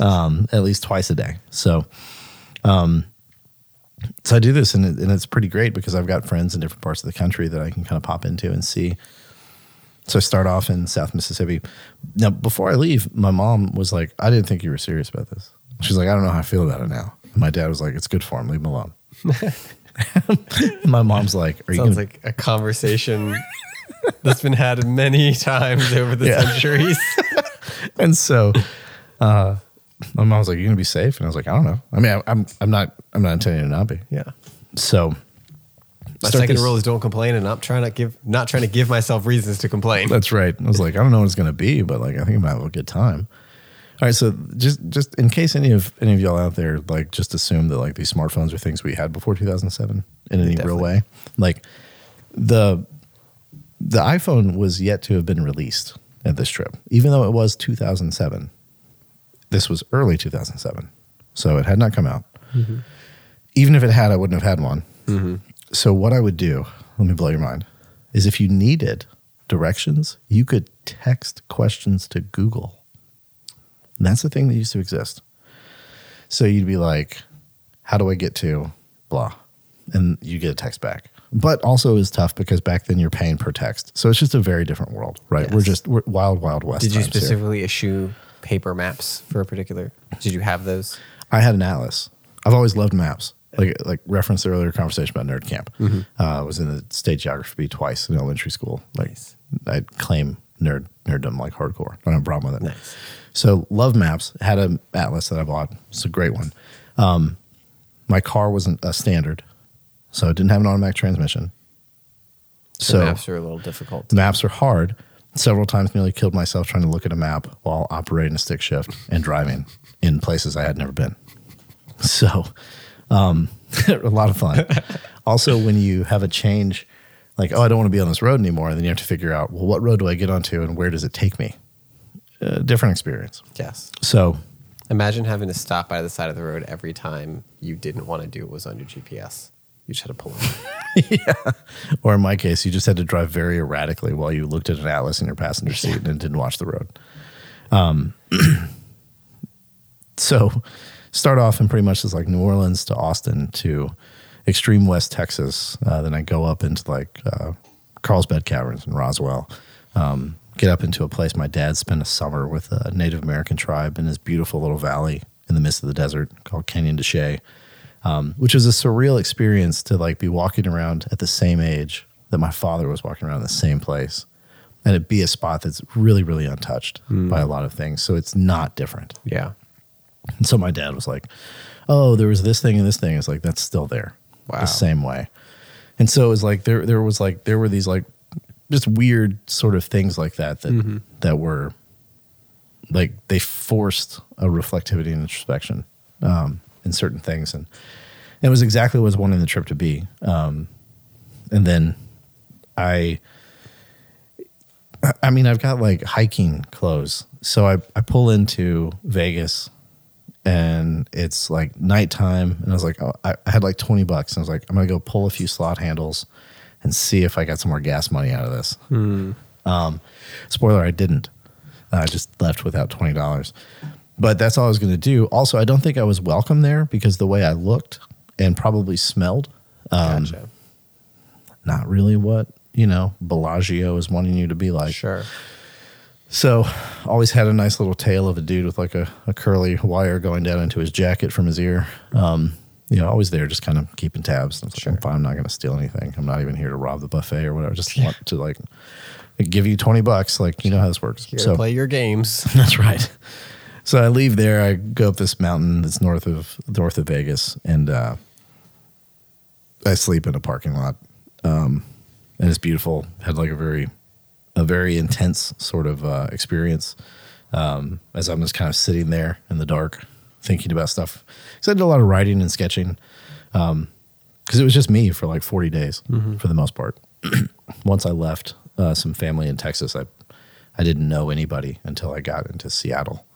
um, at least twice a day. So, um, so I do this, and, it, and it's pretty great because I've got friends in different parts of the country that I can kind of pop into and see. So I start off in South Mississippi. Now, before I leave, my mom was like, "I didn't think you were serious about this." She's like, "I don't know how I feel about it now." And my dad was like, "It's good for him. Leave him alone." my mom's like, "Are you Sounds gonna like a conversation that's been had many times over the Yeah. centuries. and so uh, my mom was like, "You gonna be safe?" And I was like, "I don't know. I mean, I, I'm I'm not I'm not intending to not be." yeah. So My second this- rule is don't complain, and I'm trying to give not trying to give myself reasons to complain. That's right. I was like, I don't know what it's gonna be, but like I think I'm gonna have a good time. All right, so just just in case any of any of y'all out there like just assume that like these smartphones are things we had before 2007 in any real way, like the the iPhone was yet to have been released at this trip, even though it was 2007. This was early 2007, so it had not come out. Mm-hmm. Even if it had, I wouldn't have had one. Mm-hmm. So what I would do, let me blow your mind, is if you needed directions, you could text questions to Google. And that's the thing that used to exist. So you'd be like, how do I get to blah? And you get a text back. But also is tough because back then you're paying per text. So it's just a very different world, right? We're just we're wild, wild west. Did you times here. specifically issue paper maps for a particular? Did you have those? I had an atlas. I've always loved maps. Like like referenced the earlier conversation about nerd camp. Mm-hmm. Uh, I was in the state geography twice in elementary school. Like Nice. I'd claim nerd nerddom like hardcore. I don't have a problem with it. Nice. So love maps. Had an atlas that I bought. It's a great one. Um, my car wasn't a standard, so it didn't have an automatic transmission. So So maps are a little difficult. maps are hard. Several times nearly killed myself trying to look at a map while operating a stick shift and driving in places I had never been. So, um, a lot of fun. also, when you have a change, like, oh, I don't want to be on this road anymore, then you have to figure out, well, what road do I get onto and where does it take me? Uh, different experience. Yes. So, Imagine having to stop by the side of the road every time you didn't want to do what was on your GPS. You just had to pull over. yeah. or in my case, you just had to drive very erratically while you looked at an atlas in your passenger seat and didn't watch the road. Um, so start off in pretty much as like New Orleans to Austin to extreme West Texas. Uh, then I go up into like uh, Carlsbad Caverns in Roswell. Um, get up into a place my dad spent a summer with a Native American tribe in this beautiful little valley in the midst of the desert called Canyon de Chelly um, which was a surreal experience to like be walking around at the same age that my father was walking around in the same place and it be a spot that's really really untouched by a lot of things. So it's not different. Yeah. and so my dad was like oh there was this thing and this thing. It's like that's still there. Wow. the same way. And so it was like there there was like there were these like just weird sort of things like that that that were like they forced a reflectivity and introspection um, in certain things, and it was exactly what I was wanting the trip to be. Um, and then I, I mean, I've got like hiking clothes, so I I pull into Vegas. And it's like nighttime, and I was like, oh, I, I had like twenty bucks, and I was like, I'm gonna go pull a few slot handles, and see if I got some more gas money out of this. Um, spoiler, I didn't. I just left without twenty dollars. But that's all I was going to do. Also, I don't think I was welcome there because the way I looked and probably smelled, um, Gotcha. not really what you know Bellagio is wanting you to be like. Sure. So, always had a nice little tail of a dude with like a, a curly wire going down into his jacket from his ear. Um, you know, always there, just kind of keeping tabs. Like, Sure. I'm fine, I'm not going to steal anything. I'm not even here to rob the buffet or whatever. I just want to like give you 20 bucks. Like, you know how this works. Here to play your games. That's right. So I leave there. I go up this mountain that's north of north of Vegas, and uh, I sleep in a parking lot. Um, and it's beautiful. Had like a very a very intense sort of uh, experience um, as I'm just kind of sitting there in the dark, thinking about stuff. Because I did a lot of writing and sketching. Because it was just me for like 40 days for the most part. Once I left uh, some family in Texas, I I didn't know anybody until I got into Seattle.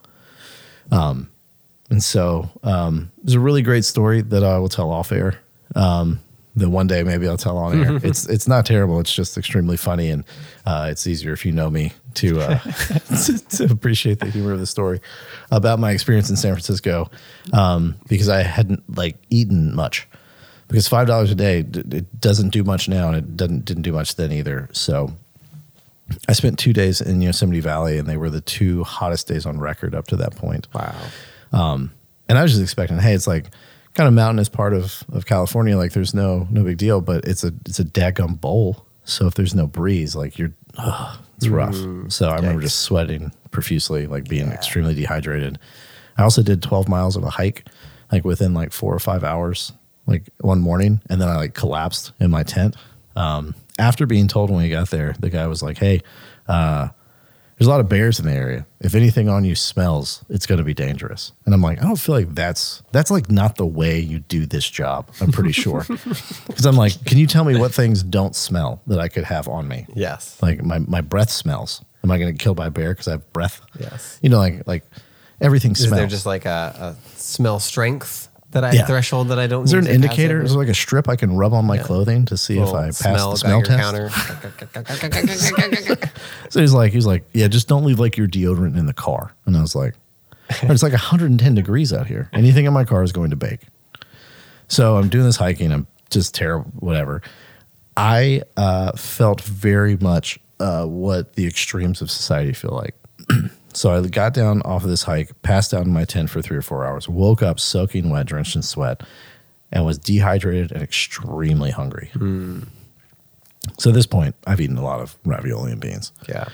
Um, and so um, it was a really great story that I will tell off air. Um, that one day maybe I'll tell on air. it's it's not terrible. It's just extremely funny, and uh, it's easier if you know me to, uh, to to appreciate the humor of the story about my experience in San Francisco um, because I hadn't like eaten much because five dollars a day d- it doesn't do much now, and it doesn't didn't do much then either. So I spent two days in Yosemite Valley, and they were the two hottest days on record up to that point. Wow. And I was just expecting, hey, it's like kind of mountainous part of, of California. Like there's no no big deal, but it's a it's a daggum bowl. So if there's no breeze, like you're, ugh, it's rough. so I remember yikes. just sweating profusely, like being extremely dehydrated. I also did 12 miles of a hike, like within like four or five hours, like one morning, and then I like collapsed in my tent. Um, after being told when we got there, the guy was like, "Hey, uh, there's a lot of bears in the area. If anything on you smells, it's going to be dangerous." And I'm like, I don't feel like that's that's like not the way you do this job. I'm pretty sure because I'm like, can you tell me what things don't smell that I could have on me? Yes. Like my my breath smells. Am I going to get killed by a bear because I have breath? Yes. You know, like like everything Is smells. there just like a, a smell strength that I Yeah. threshold that I don't? Is there an indicator? Is there like a strip I can rub on my Yeah. clothing to see if I pass smell the smell test? counter. So he's like, he's like, yeah, just don't leave like your deodorant in the car. And I was like, it's like 110 degrees out here. Anything in my car is going to bake. So I'm doing this hiking. I'm just terrible, whatever. I uh, felt very much uh, what the extremes of society feel like. so I got down off of this hike, passed out in my tent for three or four hours, woke up soaking wet, drenched in sweat, and was dehydrated and extremely hungry. Hmm. So at this point, I've eaten a lot of ravioli and beans. yeah.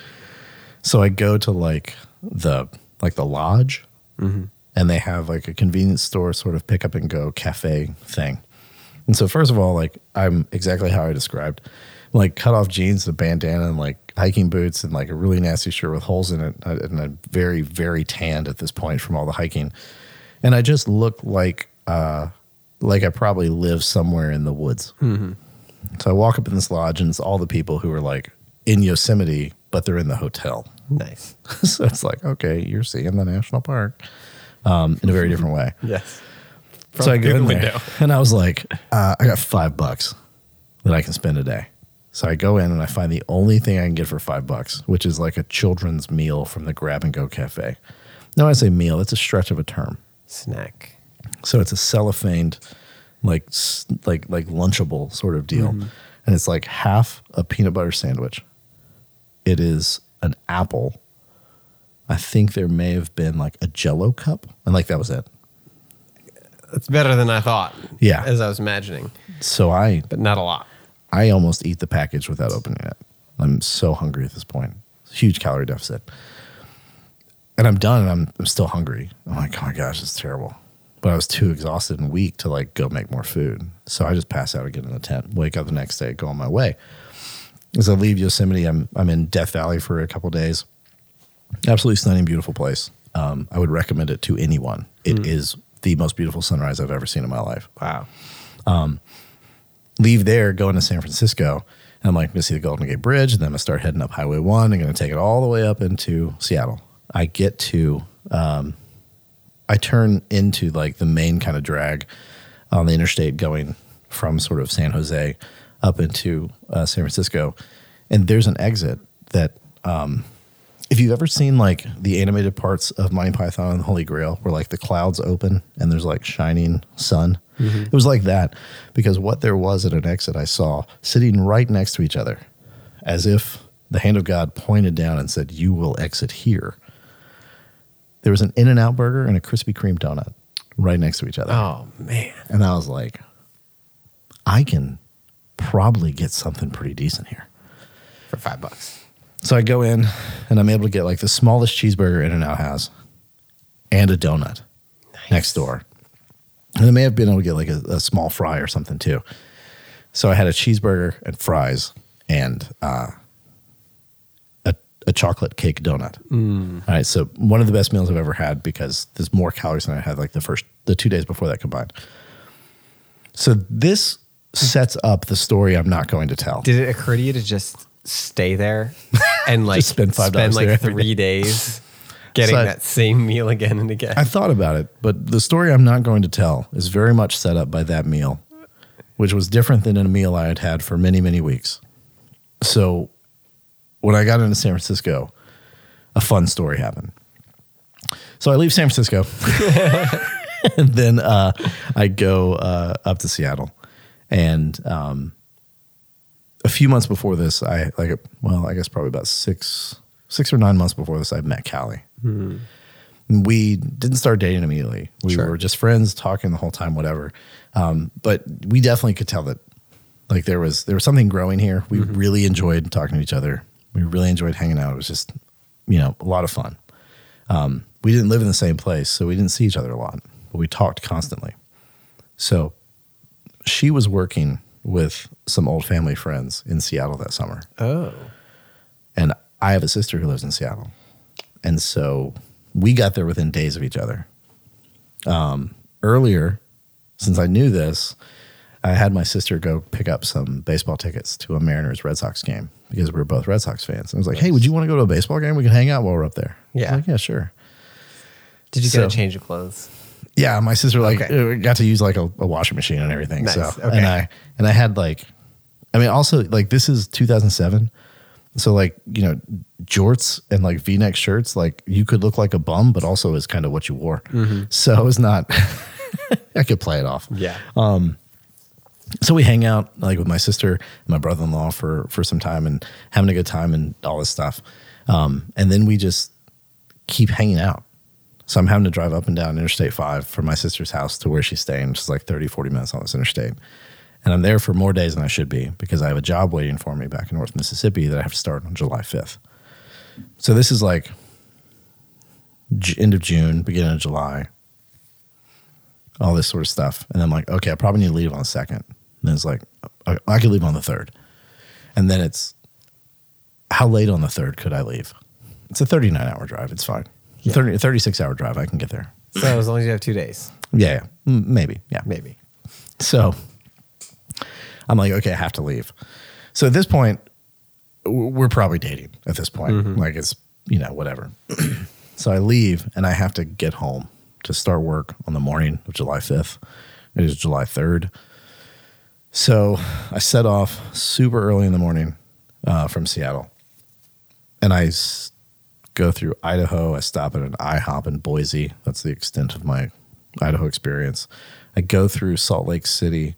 So I go to like the like the lodge, mm-hmm. and they have like a convenience store sort of pick up and go cafe thing. And so first of all, like I'm exactly how I described, like cut off jeans, a bandana, and like hiking boots, and like a really nasty shirt with holes in it, uh, and I'm very very tanned at this point from all the hiking, and I just look like uh like I probably live somewhere in the woods. So I walk up in this lodge, and it's all the people who are like in Yosemite, but they're in the hotel. Nice. so it's like, okay, you're seeing the national park um, in a very different way. Yes. so I go in the there, window. and I was like, uh, I got five bucks that I can spend a day. So I go in and I find the only thing I can get for five bucks, which is like a children's meal from the Grab and Go Cafe. Now, I say meal, it's a stretch of a term. Snack. So it's a cellophaned, like like like lunchable sort of deal, Mm-hmm. and it's like half a peanut butter sandwich. It is an apple. I think there may have been like a Jello cup, and like that was it. That's better than I thought. Yeah. As I was imagining, So I but not a lot. I almost eat the package without opening it. I'm so hungry at this point. Huge calorie deficit. And I'm done and I'm, I'm still hungry. I'm like, oh my gosh, it's terrible. But I was too exhausted and weak to like go make more food. So I just pass out again in the tent, wake up the next day, go on my way. As I leave Yosemite, I'm I'm in Death Valley for a couple days. Absolutely stunning, beautiful place. Um, I would recommend it to anyone. It is the most beautiful sunrise I've ever seen in my life Wow. Leave there, going to San Francisco. And I'm like, I'm to see the Golden Gate Bridge. And then I'm to start heading up Highway 1. And I'm to take it all the way up into Seattle. I get to, um, I turn into like the main kind of drag on the interstate going from sort of San Jose up into uh, San Francisco. And there's an exit that um, if you've ever seen like the animated parts of Monty Python and the Holy Grail, where like the clouds open and there's like shining sun, Mm-hmm. it was like that because what there was at an exit I saw sitting right next to each other, as if the hand of God pointed down and said, "You will exit here." There was an In and Out burger and a Krispy Kreme donut right next to each other. Oh man. And I was like, I can probably get something pretty decent here. For five bucks. So I go in and I'm able to get like the smallest cheeseburger In and Out has and a donut next door. And I may have been able to get like a, a small fry or something too. So I had a cheeseburger and fries and uh, a, a chocolate cake donut. All right. So one of the best meals I've ever had because there's more calories than I had like the first, the two days before that combined. So this sets up the story I'm not going to tell. Did it occur to you to just stay there and like spend $5 spend like three days getting So I- that same meal again and again? I thought about it, but the story I'm not going to tell is very much set up by that meal, which was different than a meal I had had for many, many weeks. So when I got into San Francisco, a fun story happened. So I leave San Francisco, and then uh, I go uh, up to Seattle, and um, a few months before this, I like well, I guess probably about six, six or nine months before this, I met Callie. We didn't start dating immediately. We Sure. were just friends, talking the whole time, whatever. Um, but we definitely could tell that like there was there was something growing here. We really enjoyed talking to each other. We really enjoyed hanging out. It was just you know a lot of fun. Um, we didn't live in the same place, so we didn't see each other a lot, but we talked constantly. So she was working with some old family friends in Seattle that summer. oh. And I have a sister who lives in Seattle. And so we got there within days of each other. Um, earlier, since I knew this, I had my sister go pick up some baseball tickets to a Mariners Red Sox game because we were both Red Sox fans. And I was like, hey, would you want to go to a baseball game? We can hang out while we're up there. Yeah. like, yeah, sure. Did you So- get a change of clothes? Yeah, my sister like Okay. uh, got to use like a, a washing machine and everything. Nice, So okay. and I and I had like, I mean, also like this is 2007, so like you know jorts and like V-neck shirts, like you could look like a bum, but also is kind of what you wore. Mm-hmm. So it's not. I could play it off. Yeah. Um So we hang out like with my sister and my brother-in-law for for some time and having a good time and all this stuff. Um, and then we just keep hanging out. So I'm having to drive up and down Interstate 5 from my sister's house to where she's staying, which is like 30, 40 minutes on this interstate. And I'm there for more days than I should be because I have a job waiting for me back in North Mississippi that I have to start on July 5th. So this is like end of June, beginning of July, all this sort of stuff. And I'm like, okay, I probably need to leave on the second. And then it's like, I, I could leave on the third. And then it's, how late on the third could I leave? It's a 39 hour drive. It's fine. Yeah. 30, 36 hour drive. I can get there. So as long as you have two days, Yeah, yeah. Maybe. Yeah. maybe. So I'm like, okay, I have to leave. So at this point, we're probably dating at this point. Like it's, you know, whatever. so I leave and I have to get home to start work on the morning of July 5th. It is July 3rd. So I set off super early in the morning uh, from Seattle. And I s- go through Idaho. I stop at an IHOP in Boise. That's the extent of my Idaho experience. I go through Salt Lake City.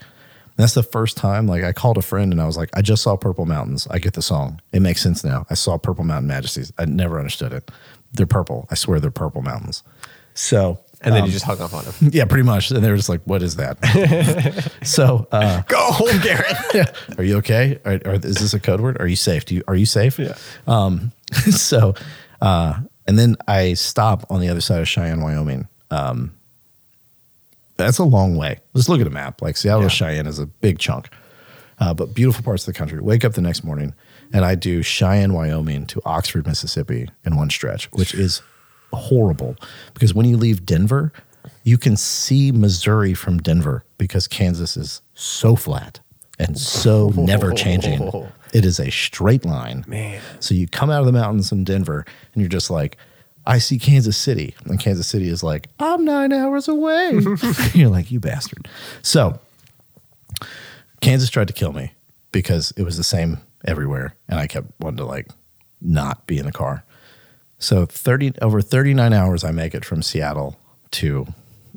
That's the first time, like, I called a friend and I was like, I just saw Purple Mountains. I get the song. It makes sense now. I saw Purple Mountain Majesties. I never understood it. They're purple. I swear they're purple mountains. So, And then um, you just hung up on him. yeah, pretty much. And they were just like, what is that? so, uh, Go home, Garret. yeah. are you okay? Are, are, is this a code word? Are you safe? Do you, are you safe? Yeah. Um, so, uh, and then I stop on the other side of Cheyenne, Wyoming. Um, that's a long way. Just look at a map. Like Seattle Yeah. to Cheyenne is a big chunk, uh, but beautiful parts of the country. Wake up the next morning and I do Cheyenne, Wyoming to Oxford, Mississippi in one stretch, which is horrible because when you leave Denver, you can see Missouri from Denver because Kansas is so flat and so never changing. It is a straight line. Man. So you come out of the mountains in Denver and you're just like, I see Kansas City. And Kansas City is like, I'm nine hours away. you're like, you bastard. So Kansas tried to kill me because it was the same everywhere. And I kept wanting to like not be in the car. So 30 over 39 hours I make it from Seattle to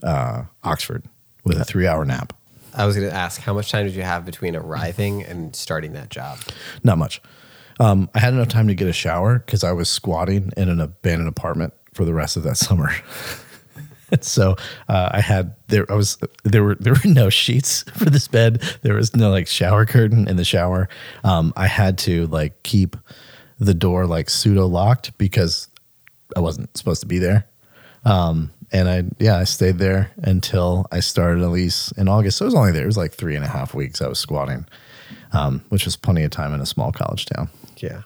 uh, Oxford with a 3-hour nap. I was going to ask, how much time did you have between arriving and starting that job? Not much. Um, I had enough time to get a shower because I was squatting in an abandoned apartment for the rest of that summer. so uh, I had there I was there were there were no sheets for this bed. There was no like shower curtain in the shower. Um, I had to like keep the door like pseudo locked because I wasn't supposed to be there. Um, and I yeah I stayed there until I started at least in August. So I was only there. It was like three and a half weeks. I was squatting, um, which was plenty of time in a small college town. Yeah.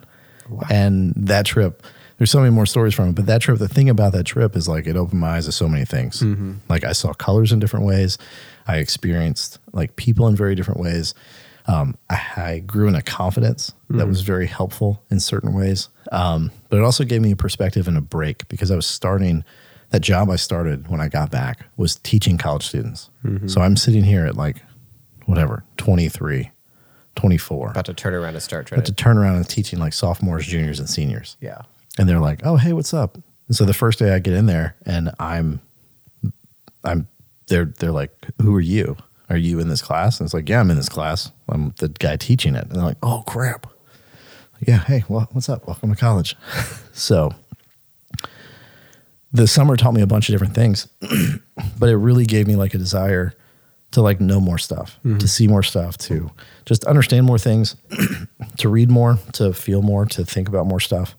And that trip, there's so many more stories from it, but that trip, the thing about that trip is like it opened my eyes to so many things. Like I saw colors in different ways. I experienced like people in very different ways. Um, I, I grew in a confidence that was very helpful in certain ways. Um, but it also gave me a perspective and a break because I was starting that job I started when I got back was teaching college students. So I'm sitting here at like whatever, 23, 24 About to turn around and start trying but to turn around and teaching like sophomores, juniors, and seniors. Yeah. And they're like, "Oh, hey, what's up?" And so the first day I get in there, and I'm, I'm, they're they're like, "Who are you? Are you in this class?" And it's like, "Yeah, I'm in this class. I'm the guy teaching it." And they're like, "Oh, crap." Yeah. Hey, well, what's up? Welcome to college. so the summer taught me a bunch of different things, but it really gave me like a desire to like know more stuff, to see more stuff, to just understand more things, to read more, to feel more, to think about more stuff.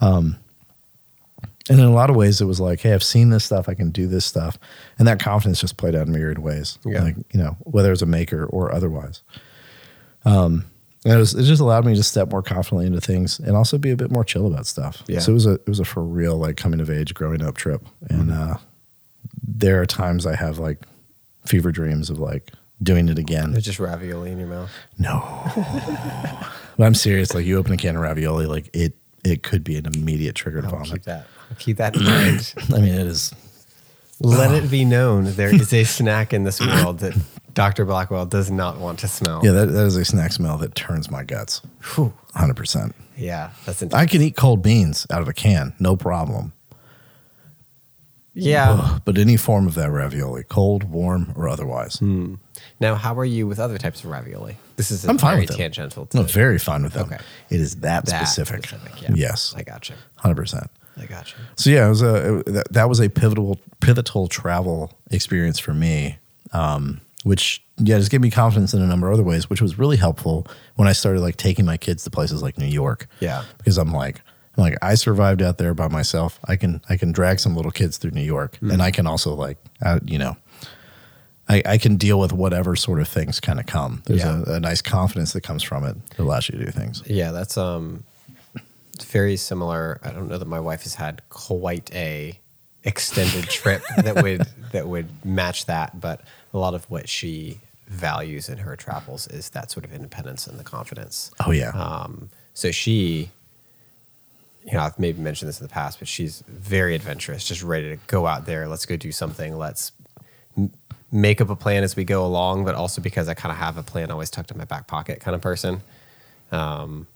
Um, and in a lot of ways, it was like, hey, I've seen this stuff, I can do this stuff, and that confidence just played out in myriad ways. Yeah. Like you know, whether as a maker or otherwise. Um, and it, was, it just allowed me to step more confidently into things and also be a bit more chill about stuff. Yeah. So it was a it was a for real like coming of age, growing up trip, and uh, there are times I have like fever dreams of like doing it again. There's just ravioli in your mouth. No. but I'm serious. Like you open a can of ravioli, like it it could be an immediate trigger to I'll vomit. keep that. I'll keep that in mind. I mean, it is. Let it be known there is a snack in this world that Dr. Blackwell does not want to smell. Yeah, that, that is a snack smell that turns my guts. Whew. 100%. Yeah, that's intense. I can eat cold beans out of a can, no problem. Yeah. Ugh, but any form of that ravioli, cold, warm, or otherwise. Now, how are you with other types of ravioli? This is a I'm fine with them. tangential. To No, very fine with them. Okay. It is that, that specific. yeah. Yes, I got you. 100%. I got you. So yeah, it was a it- that, that was a pivotal pivotal travel experience for me, um, which yeah just gave me confidence in a number of other ways, which was really helpful when I started like taking my kids to places like New York. Yeah. because I'm like like I survived out there by myself. I can I can drag some little kids through New York, and I can also like uh, you know. I, I can deal with whatever sort of things kind of come. There's Yeah. a, a nice confidence that comes from it that allows you to do things. Yeah, that's um very similar. I don't know that my wife has had quite a extended trip that would that would match that, but a lot of what she values in her travels is that sort of independence and the confidence. Oh yeah, Um, so she, you know, I've maybe mentioned this in the past, but she's very adventurous, just ready to go out there. Let's go do something. Let's m- make up a plan as we go along, but also because I kind of have a plan always tucked in my back pocket kind of person. Um,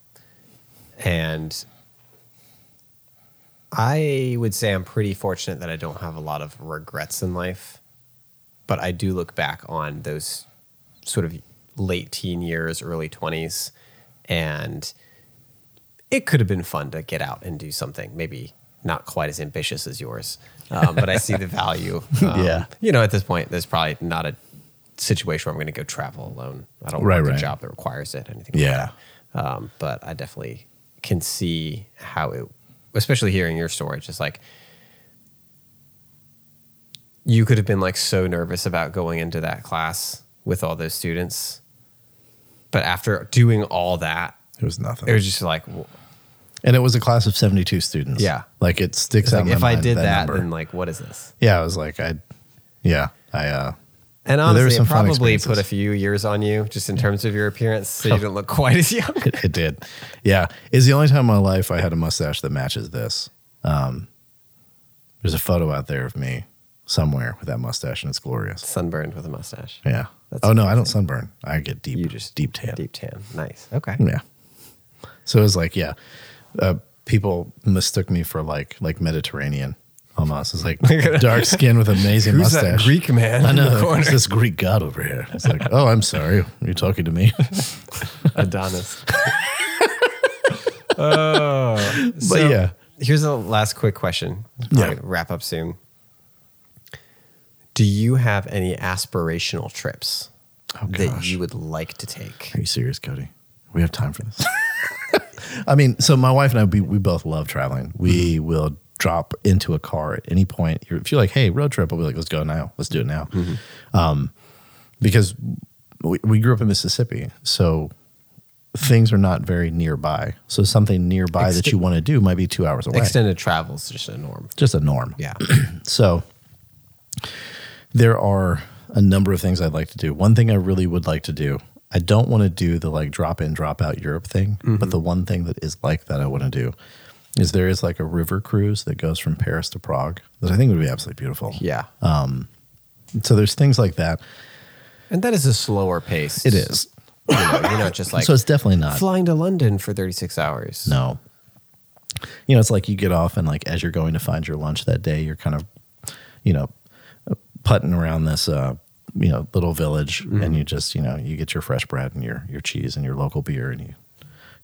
and I would say I'm pretty fortunate that I don't have a lot of regrets in life, but I do look back on those sort of late teen years, early 20s, and it could have been fun to get out and do something, maybe not quite as ambitious as yours, um, but I see the value. Um, Yeah. You know, at this point, there's probably not a situation where I'm going to go travel alone. I don't Right, work a right. job that requires it, anything Yeah. like that. Um, but I definitely can see how it, especially hearing your story, just like you could have been like so nervous about going into that class with all those students. But after doing all that, it was nothing. it was just like, w- And it was a class of 72 students. Yeah. Like it sticks out. like if I mind, did that, number. then like, what is this? yeah, I was like, I, yeah, I, uh, And honestly, it probably put a few years on you just in terms of your appearance, so you didn't look quite as young. it, it did. Yeah. It's the only time in my life I had a mustache that matches this. Um, there's a photo out there of me somewhere with that mustache and it's glorious. Sunburned with a mustache. Yeah. That's oh no, I don't sunburn. I get deep, You just deep tan. Deep tan. Nice. Okay. Yeah. So it was like, yeah, uh, people mistook me for like like Mediterranean almost. It's like dark skin with amazing Who's that mustache. Greek man I know. corner? It's this Greek god over here. It's like, oh, I'm sorry. You're talking to me. Adonis. oh, But yeah. Here's a last quick question. Yeah. wrap up soon. Do you have any aspirational trips Oh, that you would like to take? Are you serious, Cody? We have time for this. I mean, so my wife and I, we, we both love traveling. We will drop into a car at any point. If you're like, hey, road trip, I'll be like, let's go now. Let's do it now. Um, because we, we grew up in Mississippi. So things are not very nearby. So something nearby that you want to do might be two hours away. Extended travel is just a norm. Just a norm. Yeah. So there are a number of things I'd like to do. One thing I really would like to do, I don't want to do the like drop in, drop out Europe thing, but the one thing that is like that I want to do is there is like a river cruise that goes from Paris to Prague that I think would be absolutely beautiful. yeah. So there's things like that. and that is a slower pace. It is. You know, you're not just like so it's definitely not. flying to London for 36 hours. No. You know, it's like you get off and like as you're going to find your lunch that day, you're kind of, you know, putting around this uh, you know, little village and mm-hmm. you just, you know, you get your fresh bread and your your cheese and your local beer and you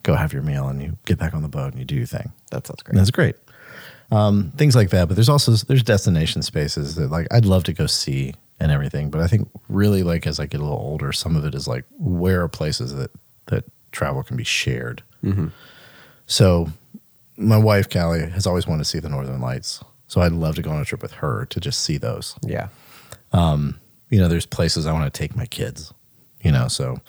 go have your meal and you get back on the boat and you do your thing. That sounds And great. that's great. Um, things like that. But there's also there's destination spaces that like I'd love to go see and everything. But I think really like as I get a little older, some of it is like where are places that that travel can be shared. Mm-hmm. So my wife Callie has always wanted to see the Northern Lights. So I'd love to go on a trip with her to just see those. Yeah. Um, You know, there's places I want to take my kids. You know, so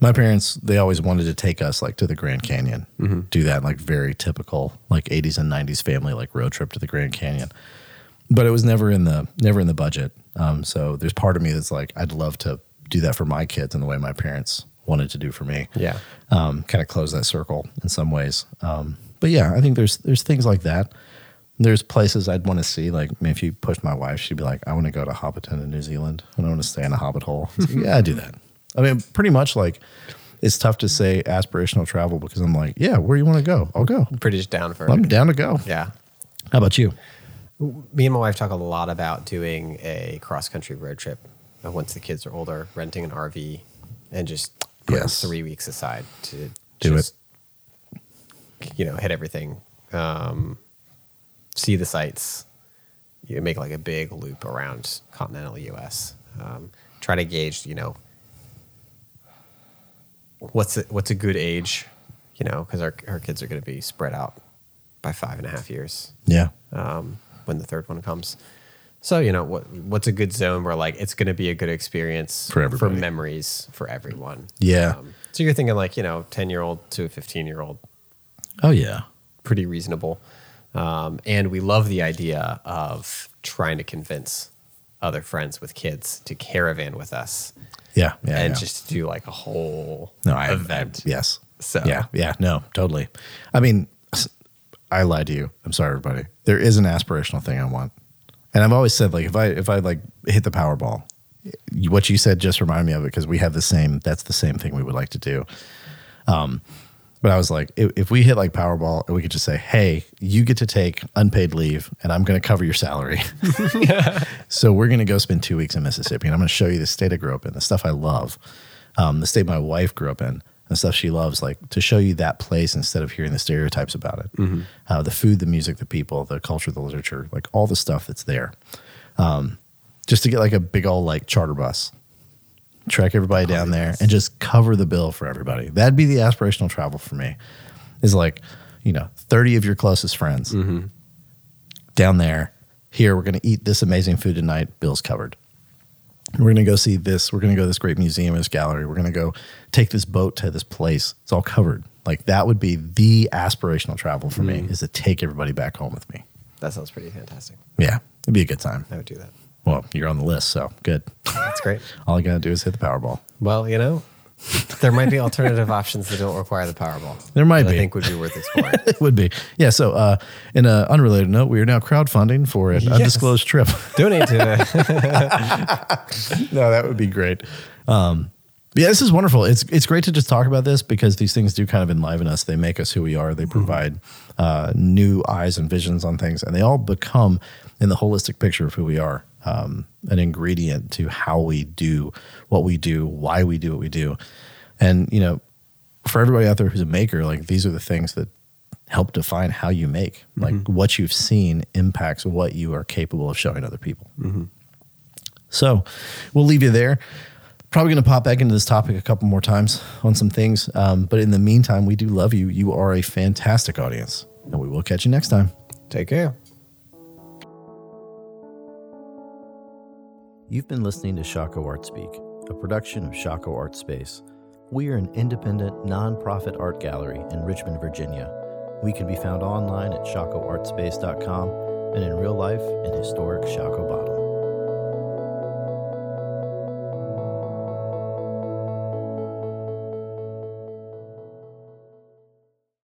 my parents they always wanted to take us like to the Grand Canyon. Do that like very typical like 80s and 90s family like road trip to the Grand Canyon. But it was never in the never in the budget. Um, so there's part of me that's like I'd love to do that for my kids in the way my parents wanted to do for me Yeah. um, kind of close that circle in some ways. Um, but yeah, I think there's there's things like that. There's places I'd want to see. Like, I mean, if you push my wife, she'd be like, "I want to go to Hobbiton in New Zealand, and I want to stay in a hobbit hole." Like, yeah, I do that. I mean, pretty much like it's tough to say aspirational travel because I'm like, yeah, where you want to go, I'll go. Pretty just down for I'm down to go. Yeah. How about you? Me and my wife talk a lot about doing a cross country road trip uh, once the kids are older, renting an RV and just Yes. three weeks aside to Do just, You know, hit everything, um, see the sights, you make like a big loop around continental US. Um, try to gauge, you know, what's a, what's a good age, you know, because our, our kids are going to be spread out by five and a half years Yeah, um, when the third one comes. So you know what what's a good zone where like it's going to be a good experience For everybody. memories for everyone. Yeah. Um, so you're thinking like you know ten year old to a fifteen year old, oh yeah, pretty reasonable. Um, and we love the idea of trying to convince other friends with kids to caravan with us yeah, yeah. and yeah. just do like a whole No, I event. I- yes. So- yeah, yeah, no, totally. I mean, I lied to you. I'm sorry, everybody. There is an aspirational thing I want, and I've always said like if I if I like hit the Powerball, what you said just reminded me of it because we have the same. That's the same thing we would like to do. Um, but I was like, if, if we hit like Powerball, and we could just say, hey, you get to take unpaid leave, and I'm going to cover your salary. So we're going to go spend two weeks in Mississippi, and I'm going to show you the state I grew up in, the stuff I love, um, the state my wife grew up in, and stuff she loves, like to show you that place instead of hearing the stereotypes about it. Uh, the food, the music, the people, the culture, the literature, like all the stuff that's there. Um, just to get like a big old like charter bus, track everybody down there, and just cover the bill for everybody. That'd be the aspirational travel for me. Is like, you know, 30 of your closest friends mm-hmm. down there. Here, we're going to eat this amazing food tonight. Bill's covered. We're going to go see this. We're going to go to this great museum, this gallery. We're going to go take this boat to this place. It's all covered. Like that would be the aspirational travel for me mm. is to take everybody back home with me. That sounds pretty fantastic. Yeah, it'd be a good time. I would do that. Well, you're on the list, so good. That's great. All I got to do is hit the Powerball. Well, you know, there might be alternative options that don't require the Powerball. There might be. I think would be worth exploring. It would be. Yeah. So, uh, in an unrelated note, we are now crowdfunding for an Yes. undisclosed trip. Donate to it. no, that would be great. Um, yeah, this is wonderful. It's it's great to just talk about this because these things do kind of enliven us. They make us who we are. They provide uh, new eyes and visions on things, and they all become in the holistic picture of who we are um, an ingredient to how we do what we do, why we do what we do, and you know, for everybody out there who's a maker, like these are the things that help define how you make. Like what you've seen impacts what you are capable of showing other people. So we'll leave you there. Probably going to pop back into this topic a couple more times on some things. Um, but in the meantime, we do love you. You are a fantastic audience. And we will catch you next time. Take care. You've been listening to Shockoe Art Speak, a production of Shockoe Art Space. We are an independent, nonprofit art gallery in Richmond, Virginia. We can be found online at shockoeartspace.com and in real life in historic Shockoe Bottom.